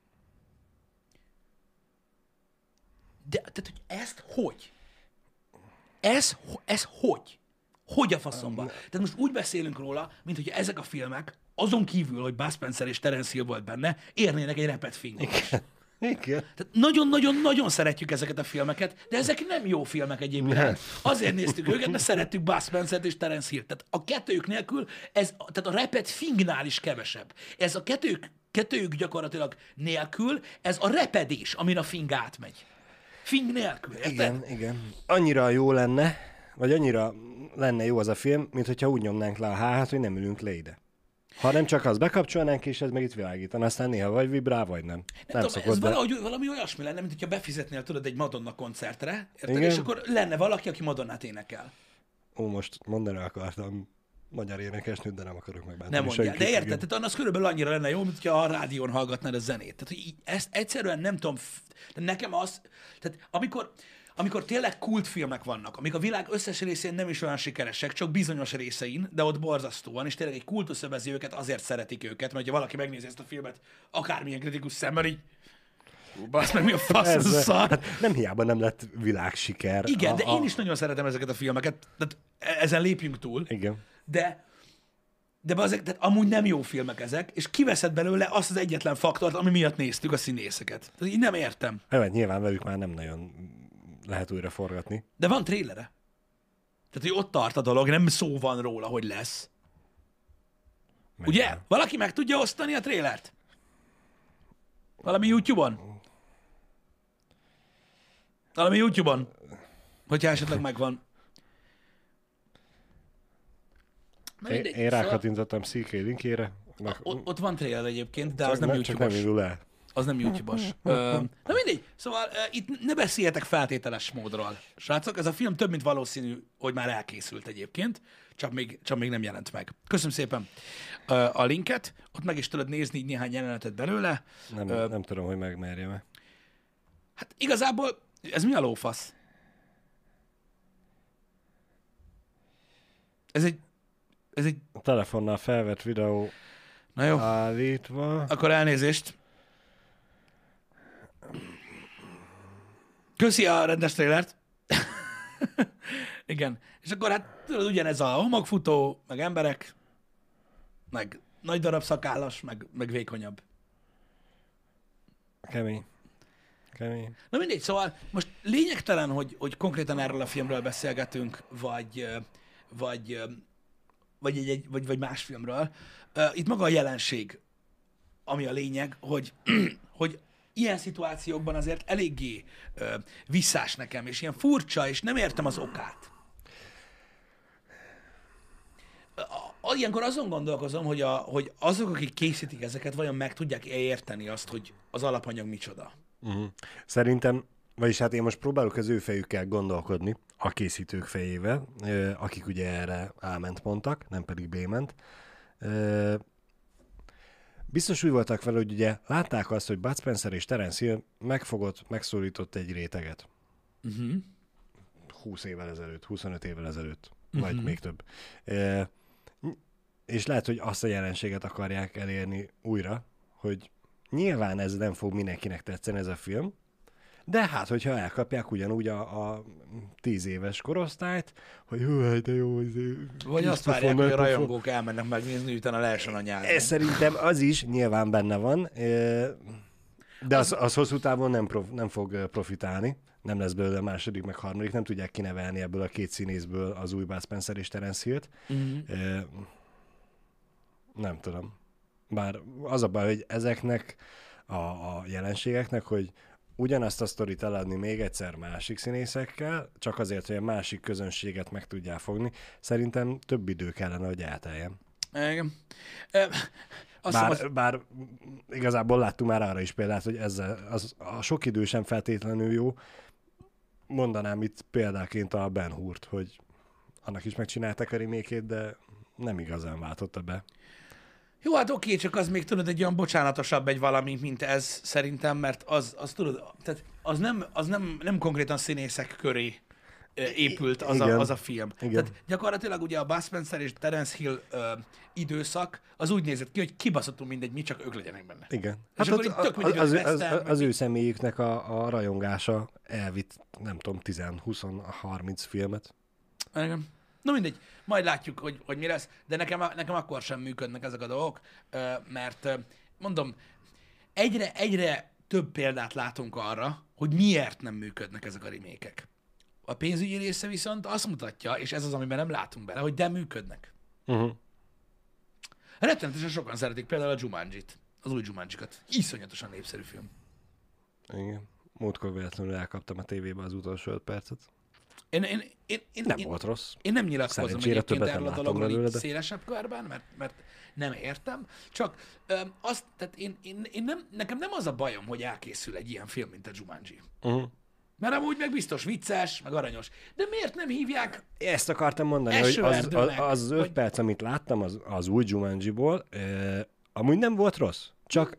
De tehát, hogy ezt hogy? Ez, ez hogy? Hogy a faszomban? Tehát most úgy beszélünk róla, mint hogy ezek a filmek, azon kívül, hogy Bud Spencer és Terence Hill volt benne, érnének egy repet fingot. Igen. Tehát nagyon-nagyon-nagyon szeretjük ezeket a filmeket, de ezek nem jó filmek egyébként. Azért néztük őket, mert szerettük Bud Spencer-t és Terence Hill. Tehát a kettőjük nélkül, ez, tehát a repet fingnál is kevesebb. Ez a kettőjük, kettőjük gyakorlatilag nélkül, ez a repedés, amin a fing átmegy. Fing nélkül, érted? Igen, igen. Annyira jó lenne, vagy annyira lenne jó az a film, mint hogyha úgy nyomnánk le a hát, hogy nem ülünk le ide. Ha nem csak az bekapcsolnánk, és ez meg itt világítan, aztán néha vagy vibrál, vagy nem. Nem, Nem tudom, szokott, ez de... valahogy, valami olyasmi lenne, mint hogyha befizetnél, tudod, egy Madonna koncertre, érted? Igen. És akkor lenne valaki, aki Madonnát énekel. Ó, most mondani akartam magyar énekesnőt, de nem akarok megbántani Nem senkit, De érted, tehát az körülbelül annyira lenne jó, mint hogyha a rádión hallgatnád a zenét. Tehát, hogy így, ezt egyszerűen nem tudom, de nekem az, tehát amikor, amikor tényleg kultfilmek vannak, amik a világ összes részén nem is olyan sikeresek, csak bizonyos részein, de ott borzasztóan, és tényleg egy kultusz övezi őket, azért szeretik őket, mert ha valaki megnézi ezt a filmet, akármilyen kritikus szemmel, így Basz meg, mi a fasz ez, ez a szar? hát nem hiába nem lett világsiker. Igen, a, de én is nagyon szeretem ezeket a filmeket, tehát e- ezen lépjünk túl, Igen. De de ezek, tehát amúgy nem jó filmek ezek, és kiveszed belőle azt az egyetlen faktort, ami miatt néztük a színészeket. Tehát így nem értem. Hát nyilván velük már nem nagyon lehet újra forgatni. De van trélere. Tehát, hogy ott tart a dolog, nem szó van róla, hogy lesz. Meg Ugye? nem. Valaki meg tudja osztani a trélert? Valami YouTube-on? Valami YouTube-on? Hogyha esetleg megvan. Na Én, én szóval rákattintottam CK linkjére. Meg, ott, ott van trailer egyébként, de csak, az nem ne, csak nem YouTube-os. indul el. Az nem YouTube-os. Na mindegy, szóval uh, itt ne beszéljetek feltételes módról. Srácok, ez a film több mint valószínű, hogy már elkészült egyébként, csak még, csak még nem jelent meg. Köszönöm szépen uh, a linket, ott meg is tudod nézni így néhány jelenetet belőle. Nem, Ö, nem tudom, hogy megmerjem-e. Hát igazából, ez mi a lófasz? Ez egy, ez egy, A telefonnal felvett videó na jó, állítva. akkor elnézést. Köszi a rendes trailert. Igen. És akkor hát tudod, ugyanez a homokfutó, meg emberek, meg nagy darab szakállas, meg, meg vékonyabb. Kemény. Kemény. Na mindegy, szóval most lényegtelen, hogy, hogy konkrétan erről a filmről beszélgetünk, vagy, vagy, vagy, egy, egy, vagy, vagy más filmről. Ö, Itt maga a jelenség, ami a lényeg, hogy, hogy ilyen szituációkban azért eléggé ö, visszás nekem, és ilyen furcsa, és nem értem az okát. A- Ilyenkor azon gondolkozom, hogy, a, hogy azok, akik készítik ezeket, vajon meg tudják érteni azt, hogy az alapanyag micsoda. Uh-huh. Szerintem, vagyis hát én most próbálok az ő fejükkel gondolkodni, a készítők fejével, akik ugye erre A-ment mondtak, nem pedig B-ment. Ö, Biztos úgy voltak vele, hogy ugye látták azt, hogy Bud Spencer és Terence Hill megfogott, megszólított egy réteget. Uh-huh. 20 évvel ezelőtt, 25 évvel ezelőtt, vagy még több. E, és lehet, hogy azt a jelenséget akarják elérni újra, hogy nyilván ez nem fog mindenkinek tetszeni ez a film, de hát, hogyha elkapják ugyanúgy a, a 10 éves korosztályt, hogy hú, hát de jó, izé, Vagy azt várják, hogy a rajongók elmennek megnézni, utána lehessen a nyár. Ez szerintem az is nyilván benne van, de az, az hosszú távon nem, prof, nem fog profitálni, nem lesz belőle második, meg harmadik, nem tudják kinevelni ebből a két színészből az új Bud Spencer és Terence Hill-t. E, nem tudom. Bár az a baj, hogy ezeknek a, a jelenségeknek, hogy ugyanazt a sztorit eladni még egyszer másik színészekkel, csak azért, hogy a másik közönséget meg tudják fogni, szerintem több idő kellene, hogy elteljen. Igen. Ö, Azt Bár, az, bár igazából láttunk már arra is példát, hogy ezzel az, a sok idő sem feltétlenül jó. Mondanám itt példáként a Ben Hurt, hogy annak is megcsinálták a remékét, de nem igazán váltotta be. Jó, hát oké, csak az még tudod, egy olyan bocsánatosabb egy valami, mint ez szerintem, mert az, az tudod, tehát az nem, az nem, nem konkrétan színészek köré épült az, a, Igen. az a film. Igen. Tehát gyakorlatilag ugye a Bud Spencer és Terence Hill ö, időszak az úgy nézett ki, hogy kibaszottul mindegy, mi csak ők legyenek benne. Igen. És Hát akkor ott, tök mindegy, az, az, az, az, az ő személyüknek a, a rajongása elvitt, nem tudom, 10-20-30 filmet. Igen. Na mindegy, majd látjuk, hogy, hogy mi lesz, de nekem, nekem akkor sem működnek ezek a dolgok, mert mondom, egyre, egyre több példát látunk arra, hogy miért nem működnek ezek a remékek. A pénzügyi része viszont azt mutatja, és ez az, amiben nem látunk bele, hogy de működnek. Uh-huh. Rettenetesen sokan szeretik például a Jumanjit, az új Jumanjikat. Iszonyatosan népszerű film. Igen. Múltkor véletlenül elkaptam a tévébe az utolsó öt percet. Én, én, én, én, Nem én, volt rossz. Én nem nyilatkozom egyébként erről a dologról belőle, de- szélesebb körben, mert, mert nem értem. Csak öm, azt, tehát én, én, én nem, nekem nem az a bajom, hogy elkészül egy ilyen film, mint a Jumanji. Uh-huh. Mert amúgy meg biztos vicces, meg aranyos. De miért nem hívják? Ezt akartam mondani, hogy az, az, az, öt vagy- perc, amit láttam az, az új Jumanji-ból, eh, amúgy nem volt rossz. Csak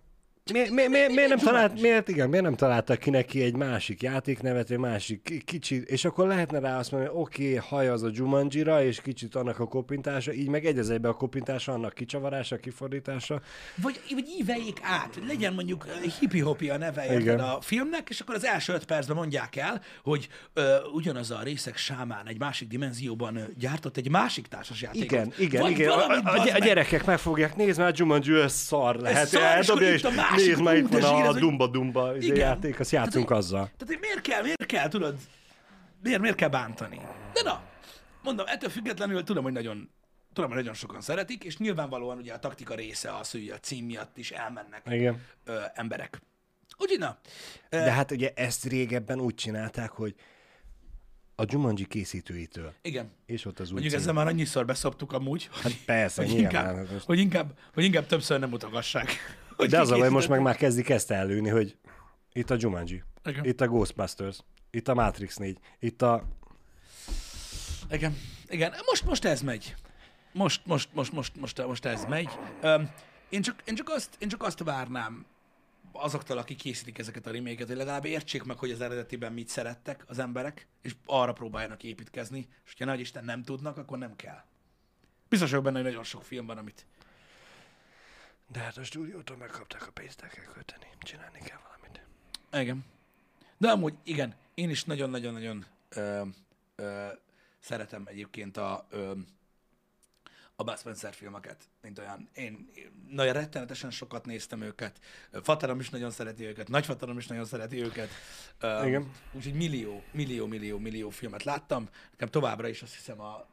mi, mi, mi, miért, nem talált, miért, igen, miért nem találtak ki neki egy másik játéknevet, egy másik ki- kicsit, és akkor lehetne rá azt mondani, hogy oké, okay, haj az a Jumanji-ra, és kicsit annak a kopintása, így meg egy egybe a kopintása, annak kicsavarása, kifordítása. Vagy, vagy íveljék át, legyen mondjuk ö, hippi-hopi a neve Igen. a filmnek, és akkor az első öt percben mondják el, hogy ö, ugyanaz a részek sámán egy másik dimenzióban gyártott egy másik társasjátékot. Igen, igen, Vagy igen. A, a, a, meg. gyerekek meg fogják nézni, már Jumanji, ez szar lehet. szar, és másik, nézd itt van a ez, Dumba Dumba izé Igen. játék, azt játszunk Tehát, azzal. Tehát miért kell, miért kell, tudod, miért, miért kell bántani? De na, mondom, ettől függetlenül tudom, hogy nagyon tudom, hogy nagyon sokan szeretik, és nyilvánvalóan ugye a taktika része az, hogy a cím miatt is elmennek Igen. ö, emberek. Úgyhogy na, ö, De hát ugye ezt régebben úgy csinálták, hogy a Jumanji készítőitől, igen. és ott az új Mondjuk cím. ezzel már annyiszor beszoptuk amúgy, hogy, Persze, hogy, nyilván. inkább, hát most- hogy, inkább, hogy inkább többször nem mutogassák. Hogy De az a baj, most meg már kezdik ezt előni, hogy itt a Jumanji, Igen. itt a Ghostbusters, itt a Matrix 4, itt a... Igen, igen. Most, most ez megy. Most, most, most, most, most, most ez megy. Um, én, csak, én, csak azt, én csak azt várnám azoktól, akik készítik ezeket a reméket, hogy legalább értsék meg, hogy az eredetiben mit szerettek az emberek, és arra próbáljanak építkezni, és hogyha nagy Isten nem tudnak, akkor nem kell. Biztos vagyok benne, hogy nagyon sok film van, amit... De hát a stúdiótól megkapták a pénzt, el kell költeni, csinálni kell valamit. Igen. De amúgy igen, én is nagyon-nagyon-nagyon ö, ö, szeretem egyébként a, ö, a Bud Spencer filmeket, mint olyan. Én én nagyon rettenetesen sokat néztem őket. Fatarom is nagyon szereti őket, nagyfatarom is nagyon szereti őket. Ö, Igen. Úgyhogy millió, millió, millió, millió filmet láttam. Nekem továbbra is azt hiszem a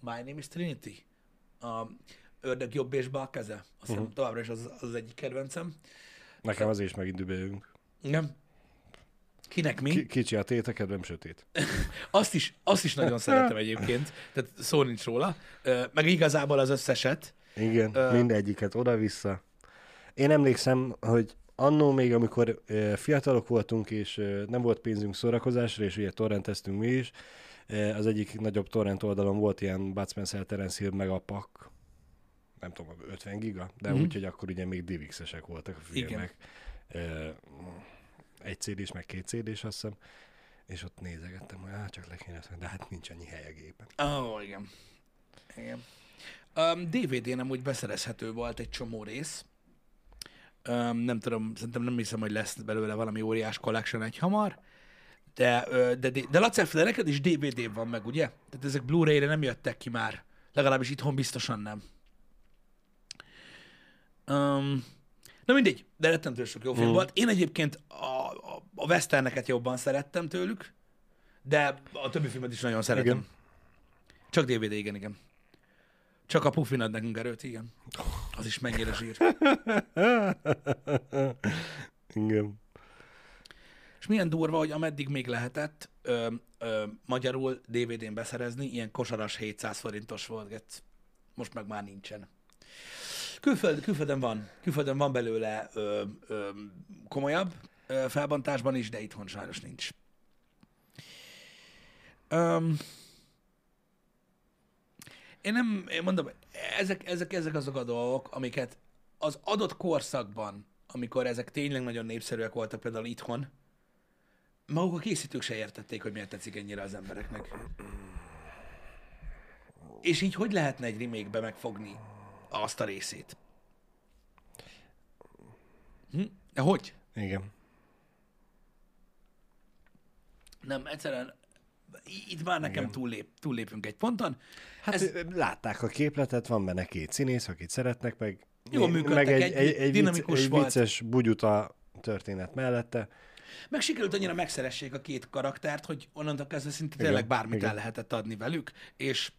My Name is Trinity, a Ördög jobb és bal keze. Azt hiszem uh-huh. továbbra is az, az, egyik kedvencem. Nekem az is megint düböljünk. Igen. Kinek mi? Ki, kicsi a tét, a kedvem sötét. Azt is, azt is nagyon szeretem egyébként, tehát szó nincs róla. Meg igazából az összeset. Igen, Ö- mindegyiket oda-vissza. Én emlékszem, hogy annó még, amikor fiatalok voltunk, és nem volt pénzünk szórakozásra, és ugye torrenteztünk mi is, az egyik nagyobb torrent oldalon volt ilyen Spencer, Terence Hill, meg a pak, nem tudom, 50 giga, de Mhm. mm-hmm. úgy, hogy akkor ugye még DivX-esek voltak a filmek. Ö, egy cd meg két cd azt hiszem, és ott nézegettem, hogy hát csak le kéne, de hát nincs annyi hely a gépen. Ó, oh, igen. igen. Um, DVD-n amúgy beszerezhető volt egy csomó rész. Um, nem tudom, szerintem nem hiszem, hogy lesz belőle valami óriás collection egy hamar. De, de, de, de Laci, de neked is DVD van meg, ugye? Tehát ezek Blu-ray-re nem jöttek ki már. Legalábbis itthon biztosan nem. Um, na mindegy, de rettentő sok jó film Mm. volt. Én egyébként a, a, a westerneket jobban szerettem tőlük, de a többi filmet is nagyon szeretem. Igen. Csak DVD, igen, igen. Csak a Puffin ad nekünk erőt, igen. Az is mennyire zsír. Igen. És milyen durva, hogy ameddig még lehetett ö, ö, magyarul DVD-n beszerezni, ilyen kosaras 700 forintos volt. Most meg már nincsen. Külföld, külföldön van, külföldön van belőle ö, ö, komolyabb ö, felbontásban is, de itthon sajnos nincs. Um, én nem, én mondom, ezek, ezek, ezek azok a dolgok, amiket az adott korszakban, amikor ezek tényleg nagyon népszerűek voltak, például itthon, maguk a készítők se értették, hogy miért tetszik ennyire az embereknek. És így hogy lehetne egy remake megfogni azt a részét? Hm? De hogy? Igen. Nem, egyszerűen itt már nekem Igen. túllép, túllépünk egy ponton. Hát Ez- látták a képletet, van benne két színész, akit szeretnek, meg, Jól működtek meg egy, egy, egy, vicc, dinamikus egy volt. vicces bugyuta történet mellette. Meg sikerült annyira megszeressék a két karaktert, hogy onnantól kezdve szinte Igen, tényleg bármit igen. el lehetett adni velük, és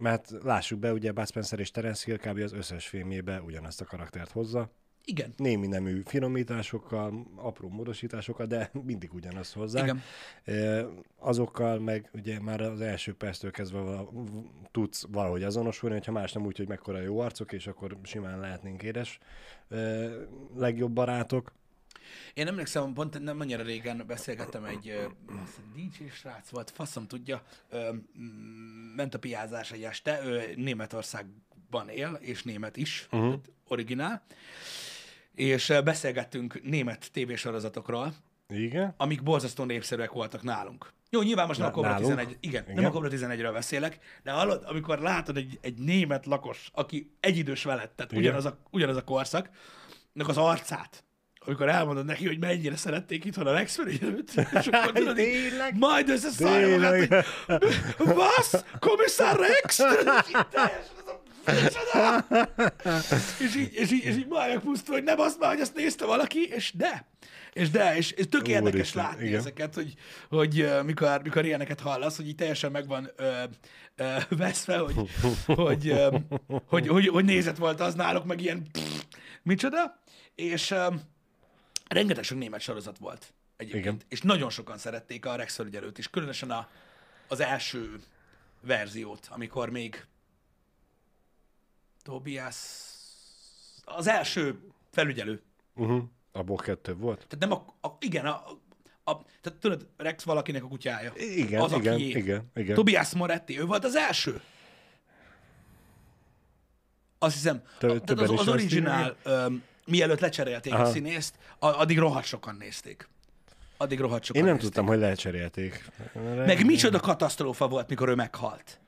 Mert lássuk be, ugye Bud Spencer és Terence Hill kb. az összes filmjébe ugyanazt a karaktert hozza. igen, Némi nemű finomításokkal, apró módosításokkal, de mindig ugyanazt hozzák. igen, E, Azokkal meg ugye már az első perctől kezdve vala, tudsz valahogy azonosulni, hogyha más nem úgy, hogy mekkora jó arcok, és akkor simán lehetnénk édes e, legjobb barátok. Én emlékszem, pont nem annyira régen beszélgettem egy DJ srác volt, faszom tudja, ment a piázás egy este, ő Németországban él, és német is, uh-huh. originál, és beszélgettünk német tévésorozatokról, Igen? amik borzasztó népszerűek voltak nálunk. Jó, nyilván most nem a Na- Cobra nálunk? 11, igen, igen, nem a Cobra 11-ről beszélek, de hallod, amikor látod egy, egy német lakos, aki egyidős veled, tehát Igen. ugyanaz a, ugyanaz a korszak, az arcát, amikor elmondod neki, hogy mennyire szerették itthon a Rex előtt, és akkor tudod, Tényleg? majd összeszállja magát, hogy was? Kommissar Rex? És, így, és, így, és így majd pusztul, hogy nem azt már, hogy azt nézte valaki, és de. És de, és, és tök érdekes Úristen, látni igen. ezeket, hogy, hogy ö, mikor, mikor ilyeneket hallasz, hogy így teljesen megvan ö, ö, veszve, hogy, hogy, ö, hogy, hogy, hogy nézet volt az náluk, meg ilyen pff, micsoda. És ö, rengeteg sok német sorozat volt egyébként. Igen. És nagyon sokan szerették a Rex felügyelőt is, különösen a, az első verziót, amikor még Tobias az első felügyelő. Uh-huh. Abból kettő volt? Tehát nem a, a igen, a, a, tehát tudod, Rex valakinek a kutyája. Igen, az, igen, akié. igen, igen. Tobias Moretti, ő volt az első. Azt hiszem, Tö- a, tehát az, az originál, öm, mielőtt lecserélték Aha. a Aha. színészt, addig rohadt sokan nézték. Addig rohadt sokan Én nem nézték. tudtam, hogy lecserélték. Meg micsoda katasztrófa volt, mikor ő meghalt.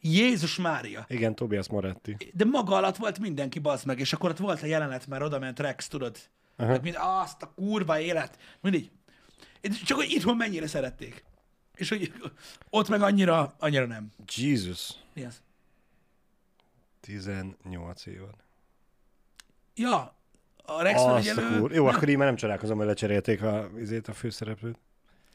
Jézus Mária. Igen, Tobias Moretti. De maga alatt volt mindenki, bazd meg, és akkor ott volt a jelenet, mert oda ment Rex, tudod? Hát mind, azt a kurva élet. Mindig. Csak hogy itthon mennyire szerették. És hogy ott meg annyira, annyira nem. Jesus. Mi az? 18 évad. Ja, a Rex felügyelő... kur... Jó, akkor így már nem csodálkozom, hogy lecserélték a, izét, a főszereplőt.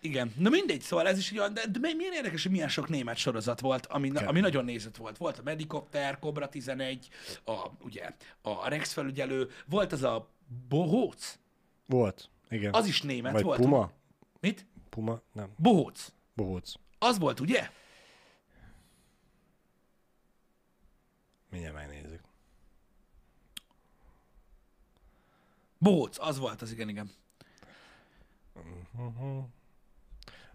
Igen. Na mindegy, szóval ez is egy olyan, de, de milyen érdekes, hogy milyen sok német sorozat volt, ami, na, ami nagyon nézett volt. Volt a Medicopter, Cobra 11, a, ugye, a Rex felügyelő, volt az a Bohóc, Volt, igen. az is német Vagy volt. Puma? Mit? Puma? Nem. Bohóc. Bohóc. Az volt, ugye? Mindjárt megnézzük. Bohóc, az volt, az igen, igen.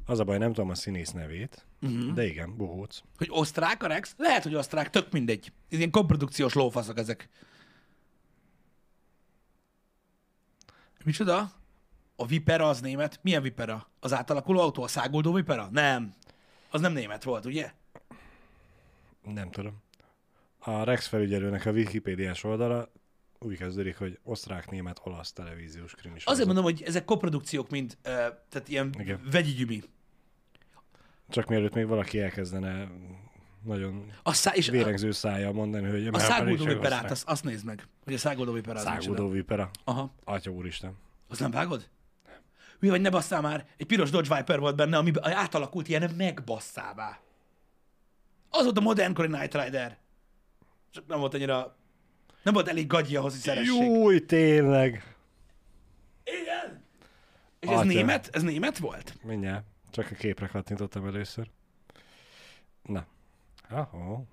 Az a baj, nem tudom a színész nevét, uh-huh. de igen, Bohóc. Hogy osztrák a Rex? Lehet, hogy osztrák, tök mindegy. Ez ilyen koprodukciós lófaszok ezek. Micsoda? A Vipera az német? Milyen Vipera? Az átalakuló autó? A száguldó Vipera? Nem. Az nem német volt, ugye? Nem tudom. A Rex felügyelőnek a Wikipédiás oldala úgy kezdődik, hogy osztrák, német, olasz televíziós krimi Azért sorozat. mondom, hogy ezek koprodukciók, mint, uh, tehát ilyen Igen. vegyi gyümi. Csak mielőtt még valaki elkezdene nagyon A, szá- és a, vérengző szája mondani, hogy a száguldó Viperát, azt, azt nézd meg. Hogy a száguldó Vipera az Száguldó vipera. Aha. Atya úristen. Azt nem vágod? Mi vagy ne basszál már? Egy piros Dodge Viper volt benne, ami átalakult ilyen megbasszává. Az volt a modernkori Night Rider. Csak nem volt annyira... Nem volt elég gagyi ahhoz, hogy szeressék. Júj, tényleg. Igen. És ez Atya. német? Ez német volt? Mindjárt. Csak a képre kattintottam először. Na. Aha.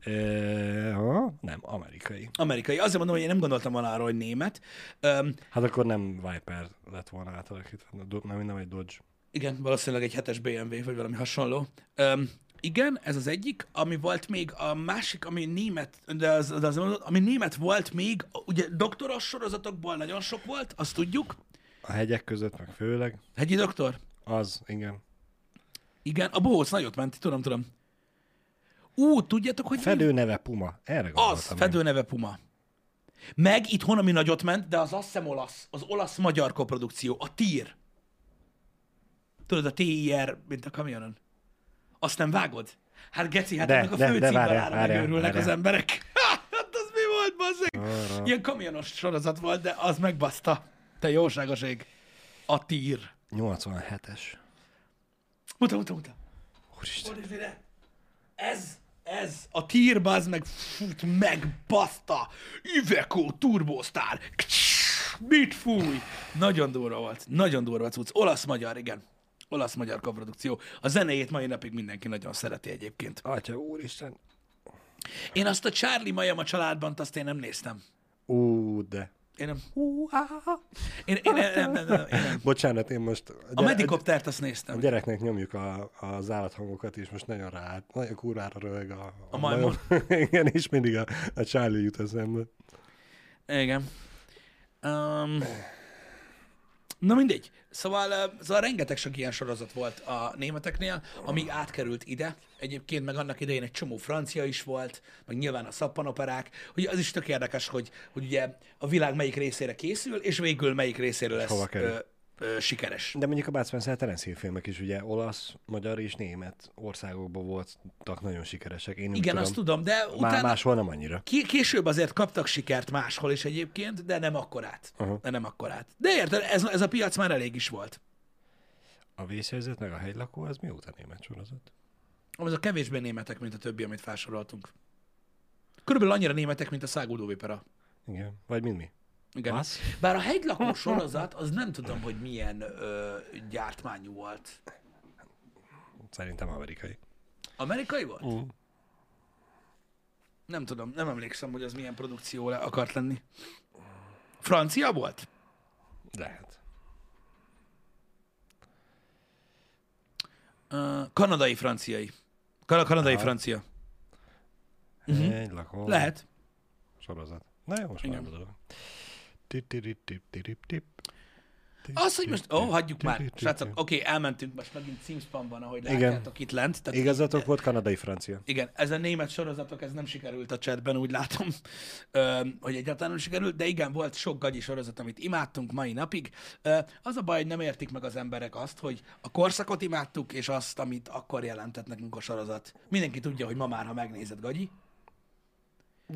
E, ha? Nem, amerikai. Amerikai. Azért mondom, hogy én nem gondoltam volna arra, hogy német. Öm, Hát akkor nem Viper lett volna átalakítva, nem, nem egy Dodge. igen, valószínűleg egy hetes BMW, vagy valami hasonló. Öm, igen, ez az egyik. Ami volt még a másik, ami német, de az, de az, ami német volt még, ugye doktoros sorozatokból nagyon sok volt, azt tudjuk. A hegyek között meg főleg. Hegyi doktor? Az, igen. Igen, a bohóc nagyot ment, tudom, tudom. Ú, tudjátok, hogy? Fedő neve Puma. Erre gondoltam. Az, én. fedő neve Puma. Meg itthon, ami nagyot ment, de az azt hiszem olasz, az olasz-magyar koprodukció, a TIR. Tudod, a TIR, mint a kamionon. Azt nem vágod? Hát geci, hát De, ennek a de, de főcímbalára várjál, várjál, megőrülnek az emberek. hát az mi volt, bazzeg? Arra. Ilyen kamionos sorozat volt, de az megbaszta. Te jóságos ég. A TIR. 87-es. Muta, muta, muta. Úristen. Ide. Ez, ez, a tír bazd meg, fut meg, baszta, Iveco Turbostar, mit fúj. Nagyon durva volt, nagyon durva cucc. Olasz-magyar, igen. Olasz-magyar koprodukció. A zenéjét mai napig mindenki nagyon szereti egyébként. Atya úristen. Én azt a Charlie Majam a családban, azt én nem néztem. Ú, de. Én nem. Hú, á. Én, én, nem, nem, nem, én nem. Bocsánat, én most... A, A gyere- Medikoptert azt a néztem. gyereknek nyomjuk a, az állathangokat, és most nagyon rá, nagyon kurvára röhög a, A majmon. Igen, és mindig a, a Charlie jut eszembe. Igen. Um, na mindegy. Szóval, szóval rengeteg sok ilyen sorozat volt a németeknél, amíg átkerült ide. Egyébként meg annak idején egy csomó francia is volt, meg nyilván a szappanoperák. Ugye az is tök érdekes, hogy, hogy ugye a világ melyik részére készül, és végül melyik részéről lesz hova kerül? ö, ö, sikeres. De mondjuk a Bud Spencer Terence Hill filmek is ugye olasz, magyar és német országokban voltak nagyon sikeresek. Én Igen, tudom, azt tudom, de utána máshol nem annyira. Ki- később azért kaptak sikert máshol is egyébként, de nem akkorát. Aha. De nem akkorát. De érted, ez, ez a piac már elég is volt. A vészhelyzet meg a hegylakó, az mióta német sorozat? Az a kevésbé németek, mint a többi, amit felsoroltunk. Körülbelül annyira németek, mint a száguldó vipera. Igen. Vagy mind mi? Igen. Az? Bár a hegylakó sorozat, az nem tudom, hogy milyen ö, gyártmányú volt. Szerintem amerikai. Amerikai volt? Mm. Nem tudom, nem emlékszem, hogy az milyen produkció le- akart lenni. Francia volt? Lehet. Uh, kanadai, franciai. Kan- kanadai, Aha. francia. Uh-huh. Hegylakó. Lehet. Sorozat. Na jó, most már Igen. dolog. Az, hogy most, ó, oh, hagyjuk már. Srácok, oké, okay, elmentünk, most megint címspamban, ahogy látjátok itt lent. Tehát Igazatok volt kanadai-francia. Igen, ez a német sorozatok, ez nem sikerült a chatben, úgy látom, hogy egyáltalán nem sikerült, de igen, volt sok gagyi sorozat, amit imádtunk mai napig. Az a baj, hogy nem értik meg az emberek azt, hogy a korszakot imádtuk, és azt, amit akkor jelentett nekünk a sorozat. Mindenki tudja, hogy ma már, ha megnézed gagyi.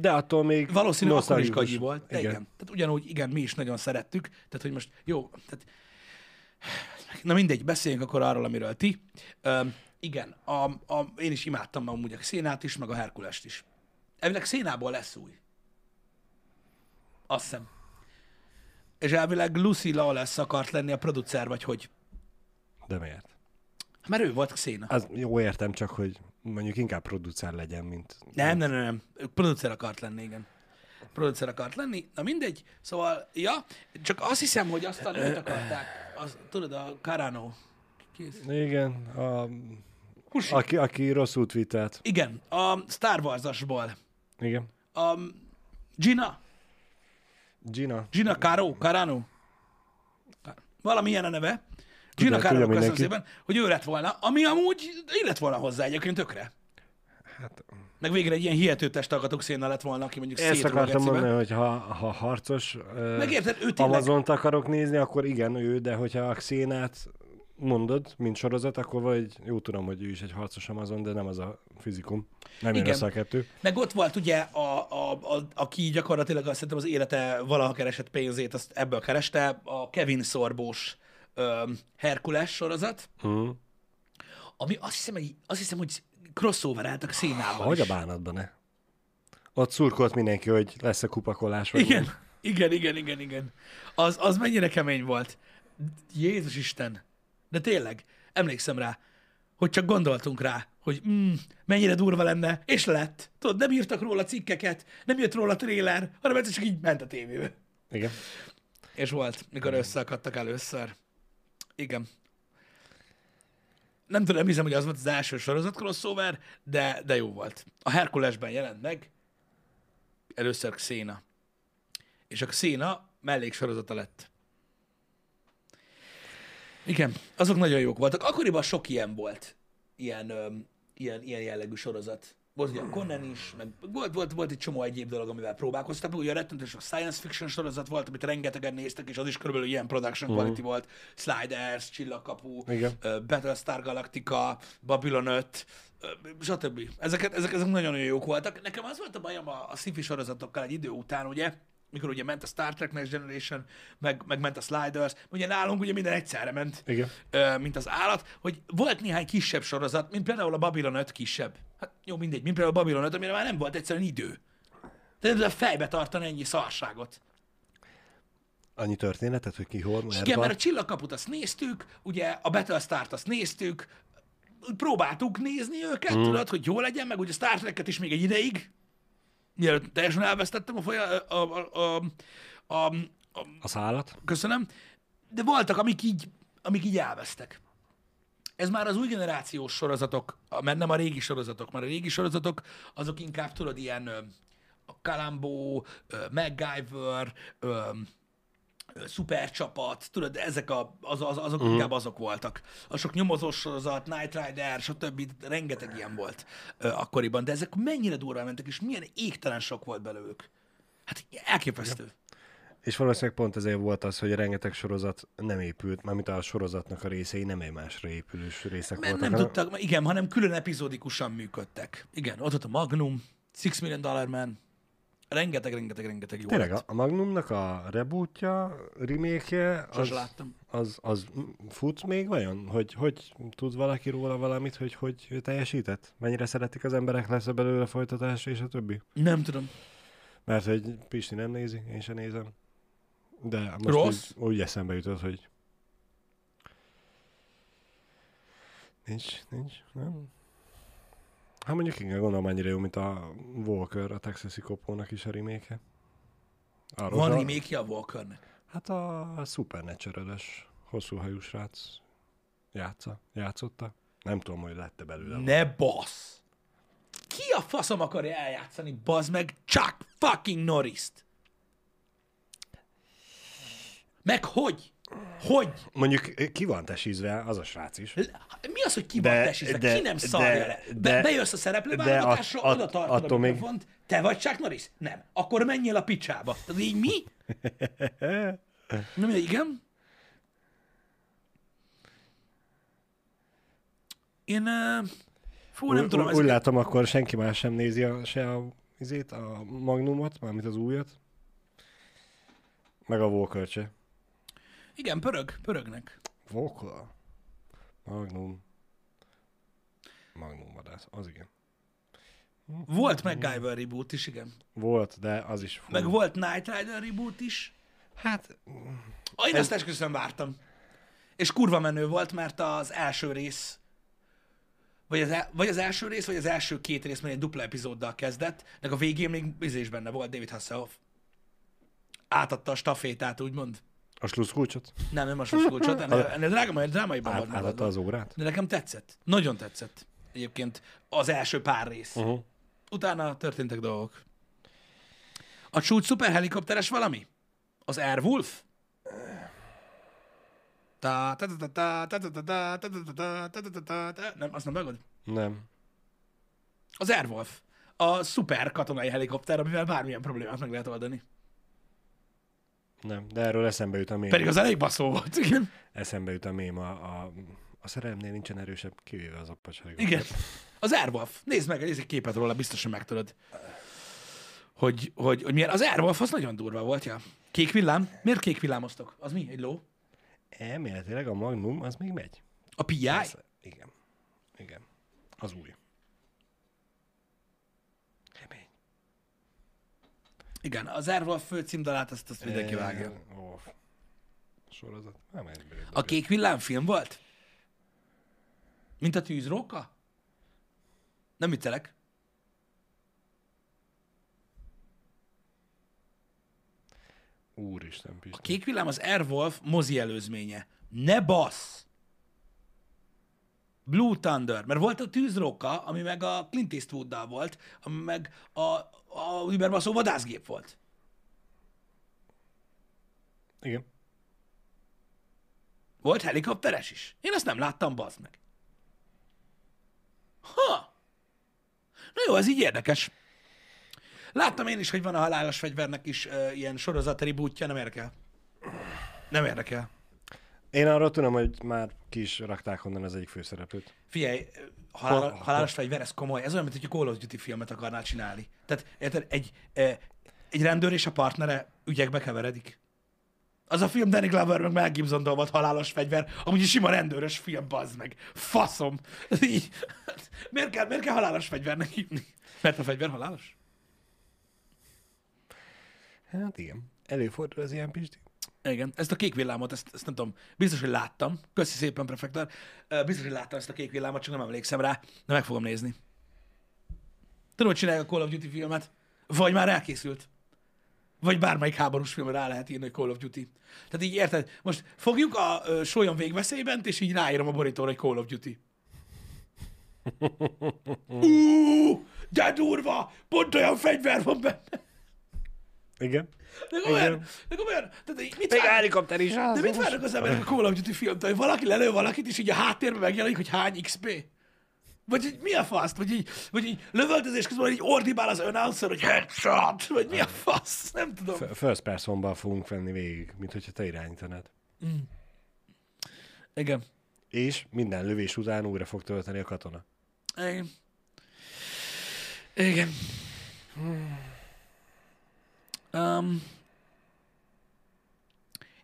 De attól még Valószínűleg akkor is gagyi volt, de igen. igen. Tehát ugyanúgy, igen, mi is nagyon szerettük. Tehát, hogy most jó, tehát... Na mindegy, beszéljünk akkor arról, amiről ti. Ö, igen, a, a, én is imádtam amúgy a Szénát is, meg a Herkulest is. Elvileg Szénából lesz új. Azt hiszem. És elvileg Lucy Lawless akart lenni a producer, vagy hogy? De miért? Mert ő volt a Széna. Az jó értem, csak hogy mondjuk inkább producer legyen, mint... Nem, nem, nem, nem. Producer akart lenni, igen. Producer akart lenni. Na mindegy. Szóval, ja, csak azt hiszem, hogy azt a nőt akarták, az, tudod, a Carano. Ki ez? Igen, a, Husi. aki, aki rosszul tweetelt. Igen, a Star Wars-asból. Igen. A Gina. Gina. Gina Caro, Carano. Valami ilyen a neve. Gina Carano, köszönöm szépen, hogy ő lett volna, ami amúgy illett volna hozzá egyébként tökre. Hát, Meg végre egy ilyen hihető testalkatuk szénnel lett volna, aki mondjuk ezt akartam mondani, hogy ha, ha harcos Megérted, ő tényleg- Amazont akarok nézni, akkor igen, ő, de hogyha a Xénát mondod, mint sorozat, akkor vagy jó tudom, hogy ő is egy harcos Amazon, de nem az a fizikum. Nem Igen. össze a kettő. Meg ott volt ugye, a, a, a, aki gyakorlatilag azt szerintem az élete valaha keresett pénzét, azt ebből kereste, a Kevin Szorbós ö, Herkules sorozat, Mm. ami azt hiszem, hogy, azt hiszem, hogy crossoveráltak színával Hogy is. a bánatban ne? Ott szurkolt mindenki, hogy lesz a kupakolás. vagy Igen, nem. igen, igen, igen, igen. Az, az mennyire kemény volt. Jézus Isten. De tényleg, emlékszem rá, hogy csak gondoltunk rá, hogy mm, mennyire durva lenne, és lett. Tudod, nem írtak róla cikkeket, nem jött róla tréler, hanem ez csak így ment a tévébe. Igen. És volt, mikor összeakadtak először. Igen. Nem tudom, nem hiszem, hogy az volt az első sorozat crossover, de, de jó volt. A Herkulesben jelent meg először Xena. És a Xena melléksorozata lett. Igen, azok nagyon jók voltak. Akkoriban sok ilyen volt. Ilyen, öm, ilyen, ilyen jellegű sorozat. A Conan is, meg volt, volt, volt egy csomó egyéb dolog, amivel próbálkoztak. Ugye a rettenetes a science fiction sorozat volt, amit rengetegen néztek, és az is körülbelül ilyen production quality volt. Sliders, Csillagkapu, Igen. ö, Battlestar Galactica, Babylon 5, ö, stb. Ezeket, ezek, ezek nagyon jók voltak. Nekem az volt a bajom a, a sci-fi sorozatokkal egy idő után, ugye, mikor ugye ment a Star Trek Next Generation, meg, meg ment a Sliders, ugye nálunk ugye minden egyszerre ment, Igen. ö, mint az állat, hogy volt néhány kisebb sorozat, mint például a Babylon 5 kisebb. Hát jó, mindegy, mint például a Babylon 5, amire már nem volt egyszerűen idő. Tehát nem fejbe tartani ennyi szarságot. Annyi történetet, hogy ki hol, Igen, mert a csillagkaput azt néztük, ugye a Battlestar-t azt néztük, próbáltuk nézni őket, mm. tudod, hogy jó legyen, meg ugye a Star Trek-et is még egy ideig, mielőtt teljesen elvesztettem a folya, a, a, a, a, a, A szállat. köszönöm, de voltak, amik így, amik így elvesztek. Ez már az új generációs sorozatok, mert nem a régi sorozatok, mert a régi sorozatok azok inkább, tudod, ilyen a ö, MacGyver, szupercsapat, tudod, ezek a, az, az, azok uh-huh. inkább azok voltak. A sok nyomozós sorozat, Knight Rider, stb. rengeteg ilyen volt ö, akkoriban, de ezek mennyire durván mentek, és milyen égtelen sok volt belőlük. Hát elképesztő. És valószínűleg pont ezért volt az, hogy rengeteg sorozat nem épült, mármint a sorozatnak a részei nem egymásra épülős részek Mert voltak. nem hanem- tudtak, igen, hanem külön epizódikusan működtek. Igen, ott volt a Magnum, Six Million Dollar Man, rengeteg, rengeteg, rengeteg jó Tényleg, lett. a, Magnumnak a rebootja, remake az, láttam. az, az fut még vajon? Hogy, hogy tud valaki róla valamit, hogy hogy teljesített? Mennyire szeretik az emberek, lesz belőle folytatás és a többi? Nem tudom. Mert hogy Pisti nem nézi, én sem nézem. De most Rossz? Úgy, úgy eszembe jutott, hogy nincs, nincs, nem? Hát mondjuk igen, gondolom annyira jó, mint a Walker, a Texasi kopónak is a remake Arról Van a- remake a Walkernek. Hát a supernatural hosszú hajú srác játsza, játszotta. Nem tudom, hogy lette belőle. Ne bassz! Ki a faszom akarja eljátszani, bazd meg, Chuck fucking Norris-t? Meg hogy? Hogy? Mondjuk ki van tesízve, az a srác is. Mi az, hogy ki van De- tesízve? de- Ki nem szarja de- le? Be, de- bejössz a szereplő de válogatásra, at- oda tartod a attól még- mikrofont, te vagy Chuck Norris? Nem. Akkor menjél a picsába. Tehát így mi? Nem, igen. Én... Uh, fú, nem Ú- tudom, Úgy látom, akkor senki más sem nézi a, se a, izét, a Magnumot, mármint az újat. Meg a Walker se. Igen, pörög, pörögnek. Walker. Magnum. Magnum vadász, az igen. Volt MacGyver reboot is, igen. Volt, de az is fú. Meg volt Knight Rider reboot is. Hát, én azt esküszöm vártam. És kurva menő volt, mert az első rész, vagy az, el, vagy az első rész, vagy az első két rész, mert egy dupla epizóddal kezdett, meg a végén még bizés benne volt David Hasselhoff. Átadta a stafétát, úgymond. A sluszkulcsot? Nem, nem a suskulcsot, ennél, ennél drága, drámaiban Át, megoldva. az órát? De nekem tetszett. Nagyon tetszett. Egyébként az első pár rész. Uh-huh. Utána történtek dolgok. A csúcs szuperhelikopteres valami? Az Airwolf? Ta, ta, ta, ta, ta, ta, ta, ta, ta, ta, ta, ta, ta, ta. Nem, azt nem megad? Nem. Az Airwolf. A szuper katonai helikopter, amivel bármilyen problémát meg lehet oldani. Nem, de erről eszembe jut a mém. Pedig az elég baszó volt, igen. Eszembe jut a mém a, a, a szerelemnél nincsen erősebb, kivéve az apacs Igen. Az Airwolf. Nézd meg, nézd egy képet róla, biztosan megtudod. Hogy, hogy, hogy milyen. Az Airwolf az nagyon durva volt, ja. Kék villám? Miért kék villámoztok? Az mi? Egy ló? Elméletileg a Magnum az még megy. A PI? Persze. Igen. Igen. Az új. Kemény. Igen, az Airwolf főcímdalát azt, azt mindenki vágja. Ó, sorozat. Nem, egy A kék villám film volt? Mint a tűzróka? Nem viccelek. Úristen, A Pisti. kék villám az Airwolf mozi előzménye. Ne bassz! Blue Thunder, mert volt a tűzróka, ami meg a Clint Eastwooddal volt, ami meg a, a überbaszó vadászgép volt. Igen. Volt helikopteres is. Én azt nem láttam, bazd meg. Ha! Na jó, ez így érdekes. Láttam én is, hogy van a halálos fegyvernek is uh, ilyen sorozat rebootja, nem érdekel. Nem érdekel. Én arról tudom, hogy már ki is rakták onnan az egyik főszereplőt. Figyelj, halál, Hol- halálos fegyver, ez komoly. Ez olyan, mint hogy egy Call of Duty filmet akarnál csinálni. Tehát érted, egy, eh, egy rendőr és a partnere ügyekbe keveredik. Az a film Danny Glover meg Mel gibson volt halálos fegyver, amúgy egy sima rendőrös film, bazd meg. Faszom. Így. Miért kell, miért kell halálos fegyvernek hívni? Mert a fegyver halálos? Hát igen. Előfordul az ilyen Pisti. Igen, ezt a kék villámot, ezt, ezt nem tudom, biztos, hogy láttam. Köszi szépen, prefektor. Biztos, hogy láttam ezt a kék villámot, csak nem emlékszem rá, de meg fogom nézni. Tudom, hogy csinálják a Call of Duty filmet, vagy már elkészült. Vagy bármelyik háborús filmre rá lehet írni, hogy Call of Duty. Tehát így érted, most fogjuk a ö, sólyon végveszélyben, és így ráírom a borítóra, hogy Call of Duty. Ú, de durva! Pont olyan fegyver van benne. Igen. De komolyan, Igen. de komolyan, tehát mit Még vár- helikopter is de mit várnak az emberek a Call of Duty filmtől, hogy valaki lelő valakit, és így a háttérben megjelenik, hogy hány XP? Vagy így, mi a fasz? Vagy így, vagy így lövöldözés közben így ordibál az announcer, hogy headshot, vagy mi a fasz? Nem tudom. First personban fogunk venni végig, mint hogyha te irányítanád. Igen. És minden lövés után újra fog tölteni a katona. Igen. Igen. Um,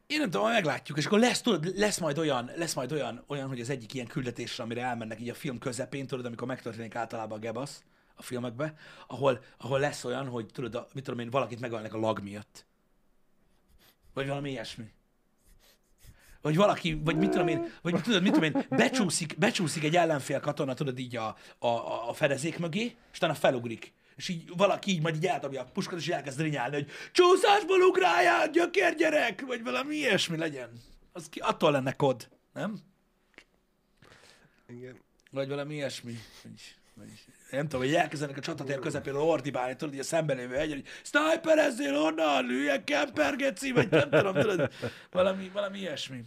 én nem tudom, meglátjuk, és akkor lesz, tudod, lesz majd olyan, lesz majd olyan, olyan, hogy az egyik ilyen küldetésre, amire elmennek így a film közepén, tudod, amikor megtörténik általában a gebasz a filmekbe, ahol, ahol lesz olyan, hogy tudod, a, mit tudom én, valakit megölnek a lag miatt. Vagy valami ilyesmi. Vagy valaki, vagy mit tudom én, vagy tudod, mit tudom én, becsúszik, becsúszik egy ellenfél katona, tudod így a, a, a fedezék mögé, és utána felugrik. És így valaki így majd így eldobja a puskát, és elkezd rinyálni, hogy csúszásból ugráljál, gyökér gyerek, vagy valami ilyesmi legyen. Az ki, attól lenne kod, nem? Igen. Vagy valami ilyesmi. Vagy, vagy, nem tudom, hogy elkezdenek a csatatér közepén ordibálni, tudod, így a szembelévő egy, hogy sniperezzél onnan, hülye kempergeci, vagy nem tudom, tudod, valami, valami ilyesmi.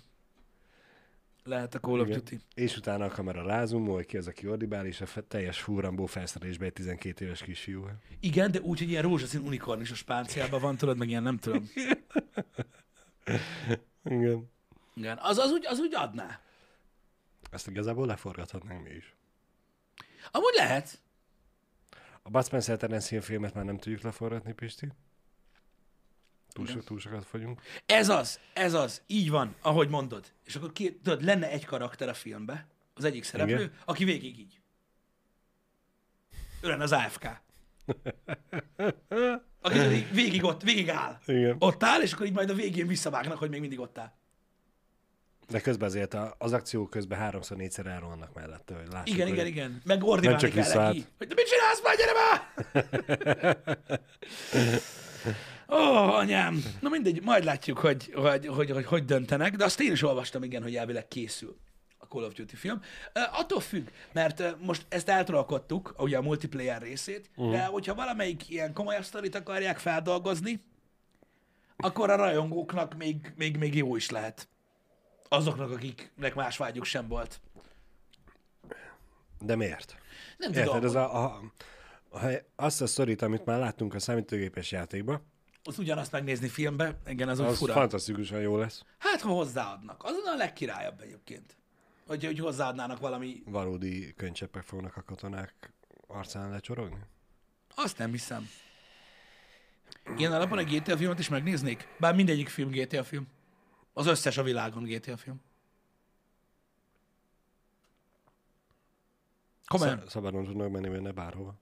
Lehet a Call of. Duty. És utána a kamera rázum, hogy ki az, aki ordibál, és a fe- teljes fúrambó felszerelésbe egy 12 éves kisfiú. Igen, de úgy, hogy ilyen rózsaszín a spánciában van, tudod, meg ilyen nem tudom. Igen. Igen, az, az, úgy, az úgy adná. Ezt igazából leforgathatnánk mi is. Amúgy lehet. A Bud Spencer Terence filmet már nem tudjuk leforgatni, Pisti. Túl, so, túl sokat fogyunk. Ez az, ez az, így van, ahogy mondod. És akkor ki, tudod, lenne egy karakter a filmbe, az egyik szereplő, Igen. aki végig így. Ő lenne az AFK. Aki végig ott, végig áll. Igen. Ott áll, és akkor így majd a végén visszavágnak, hogy még mindig ott áll. De közben azért az akció közben háromszor, négyszer elrohannak mellette, hogy lássuk, Igen, hogy igen, igen. Meg ordibálni csak kell visszaállt. neki. Hogy te mit csinálsz már, gyere már! Ó, oh, anyám. Na mindegy, majd látjuk, hogy hogy, hogy, hogy hogy döntenek, de azt én is olvastam, igen, hogy elvileg készül a Call of Duty film. Uh, attól függ, mert uh, most ezt eltrolkodtuk, ugye a multiplayer részét, uh. de hogyha valamelyik ilyen komolyabb sztorit akarják feldolgozni, akkor a rajongóknak még, még, még jó is lehet. Azoknak, akiknek más vágyuk sem volt. De miért? Nem tudom. Érted, ez a, a, a, azt a sztorit, amit már láttunk a számítógépes játékba, az ugyanazt megnézni filmbe, igen, az, az fura. fantasztikusan jó lesz. Hát, ha hozzáadnak. Az a legkirályabb egyébként. Hogy, hogy hozzáadnának valami, Valódi könycseppek fognak a katonák arcán lecsorogni? azt nem hiszem. Ilyen alapon egy GTA filmet is megnéznék? Bár mindegyik film GTA film. Az összes a világon GTA film. Komolyan. Szab- Szabadon tudnak menni benne bárhova.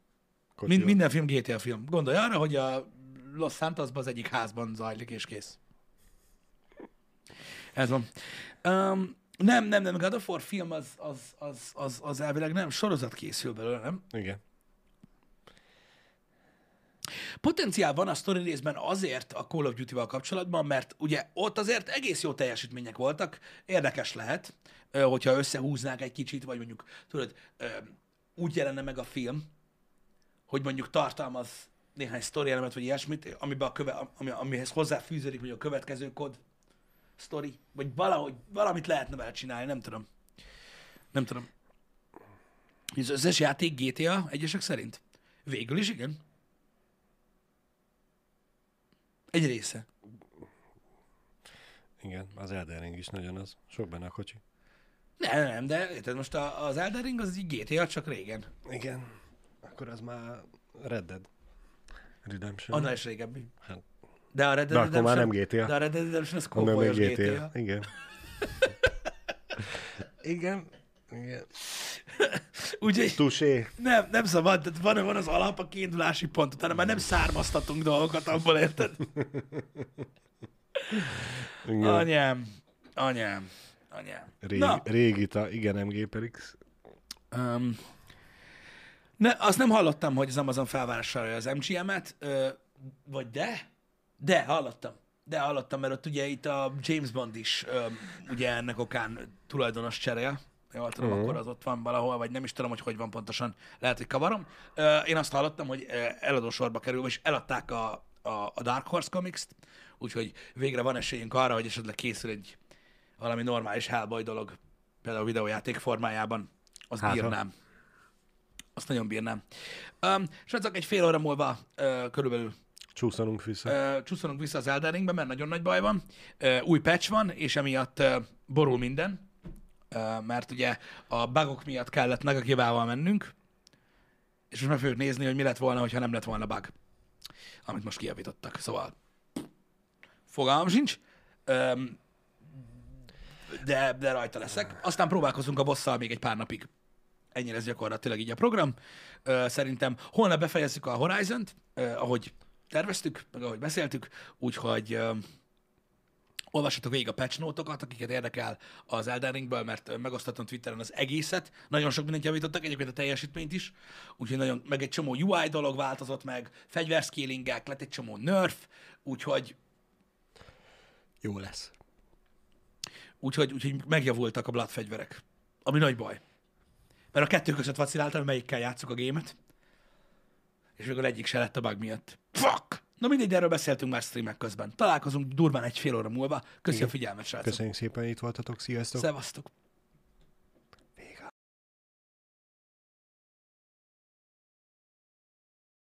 Mind, minden film GTA film. Gondolj arra, hogy a Los Santosban az egyik házban zajlik, és kész. Ez van. Um, nem, nem, nem, God of War film az, az, az, az, az elvileg nem, sorozat készül belőle, nem? Igen. Potenciál van a story részben azért a Call of Duty-val kapcsolatban, mert ugye ott azért egész jó teljesítmények voltak, érdekes lehet, hogyha összehúznák egy kicsit, vagy mondjuk, tudod, úgy jelenne meg a film, hogy mondjuk tartalmaz néhány sztori elemet, vagy ilyesmit, amiben a köve, ami, amihez hozzáfűződik, vagy a következő kod sztori, vagy valahogy, valamit lehetne vele csinálni, nem tudom. Nem tudom. Az összes játék GTA egyesek szerint? Végül is igen. Egy része. Igen, az Elden Ring is nagyon az. Sok benne a kocsi. Nem, nem, de érted, most a, az Elden Ring az egy GTA, csak régen. Igen. Akkor az már Red Dead Redemption. Annál is régebbi. Hát, De a Red de Dead akkor már nem Redemption- GTA. De a Red Dead Redemption az kóbolyos GTA. GTA. Igen. Igen. Igen. Úgyhogy Tusé. nem, nem szabad, tehát van, van az alap, a kiindulási pont, utána már nem származtatunk dolgokat abból, érted? Igen. Anyám, anyám, anyám. Régi, Na, régi ta, igen, MG Perix. Um, ne, azt nem hallottam, hogy az Amazon felvásárolja az MGM-et, ö, vagy de? De, hallottam. De hallottam, mert ott ugye itt a James Bond is ö, ugye ennek okán tulajdonos cserél. Jól tudom, uh-huh. akkor az ott van valahol, vagy nem is tudom, hogy hogy van pontosan. Lehet, hogy kavarom. Ö, én azt hallottam, hogy ö, eladó sorba kerül, és eladták a, a, a Dark Horse Comics-t, úgyhogy végre van esélyünk arra, hogy esetleg készül egy valami normális Hellboy dolog, például videójáték formájában, az Hát, bírnám. Azt nagyon bírnám. Um, srácok, egy fél óra múlva uh, körülbelül Csúszanunk vissza. uh, csúszolunk vissza az Elden Ringbe, mert nagyon nagy baj van. Uh, új patch van, és emiatt uh, borul minden, uh, mert ugye a bugok miatt kellett Nagakivával mennünk, és most meg fogjuk nézni, hogy mi lett volna, ha nem lett volna bug, amit most kijavítottak. Szóval fogalmam sincs, um, de, de rajta leszek. Aztán próbálkozunk a bosszal még egy pár napig. Ennyire ez gyakorlatilag így a program. Szerintem holnap befejezzük a Horizon-t, ahogy terveztük, meg ahogy beszéltük, úgyhogy olvassatok végig a patch notokat, akiket érdekel az Elden Ringből, mert megosztottam Twitteren az egészet. Nagyon sok mindent javítottak, egyébként a teljesítményt is, úgyhogy nagyon, meg egy csomó UI dolog változott meg, fegyverszkélingek, lett egy csomó nerf, úgyhogy Jó lesz. Úgyhogy, úgyhogy megjavultak a blood fegyverek. Ami nagy baj. Mert a kettő között vaciláltam, melyikkel játszok a gémet. És a egyik se lett a bug miatt. Fuck! Na mindegy, de erről beszéltünk már streamek közben. Találkozunk durván egy fél óra múlva. Köszi a figyelmet, srácok. Köszönjük szépen, hogy itt voltatok. Sziasztok! Szevasztok!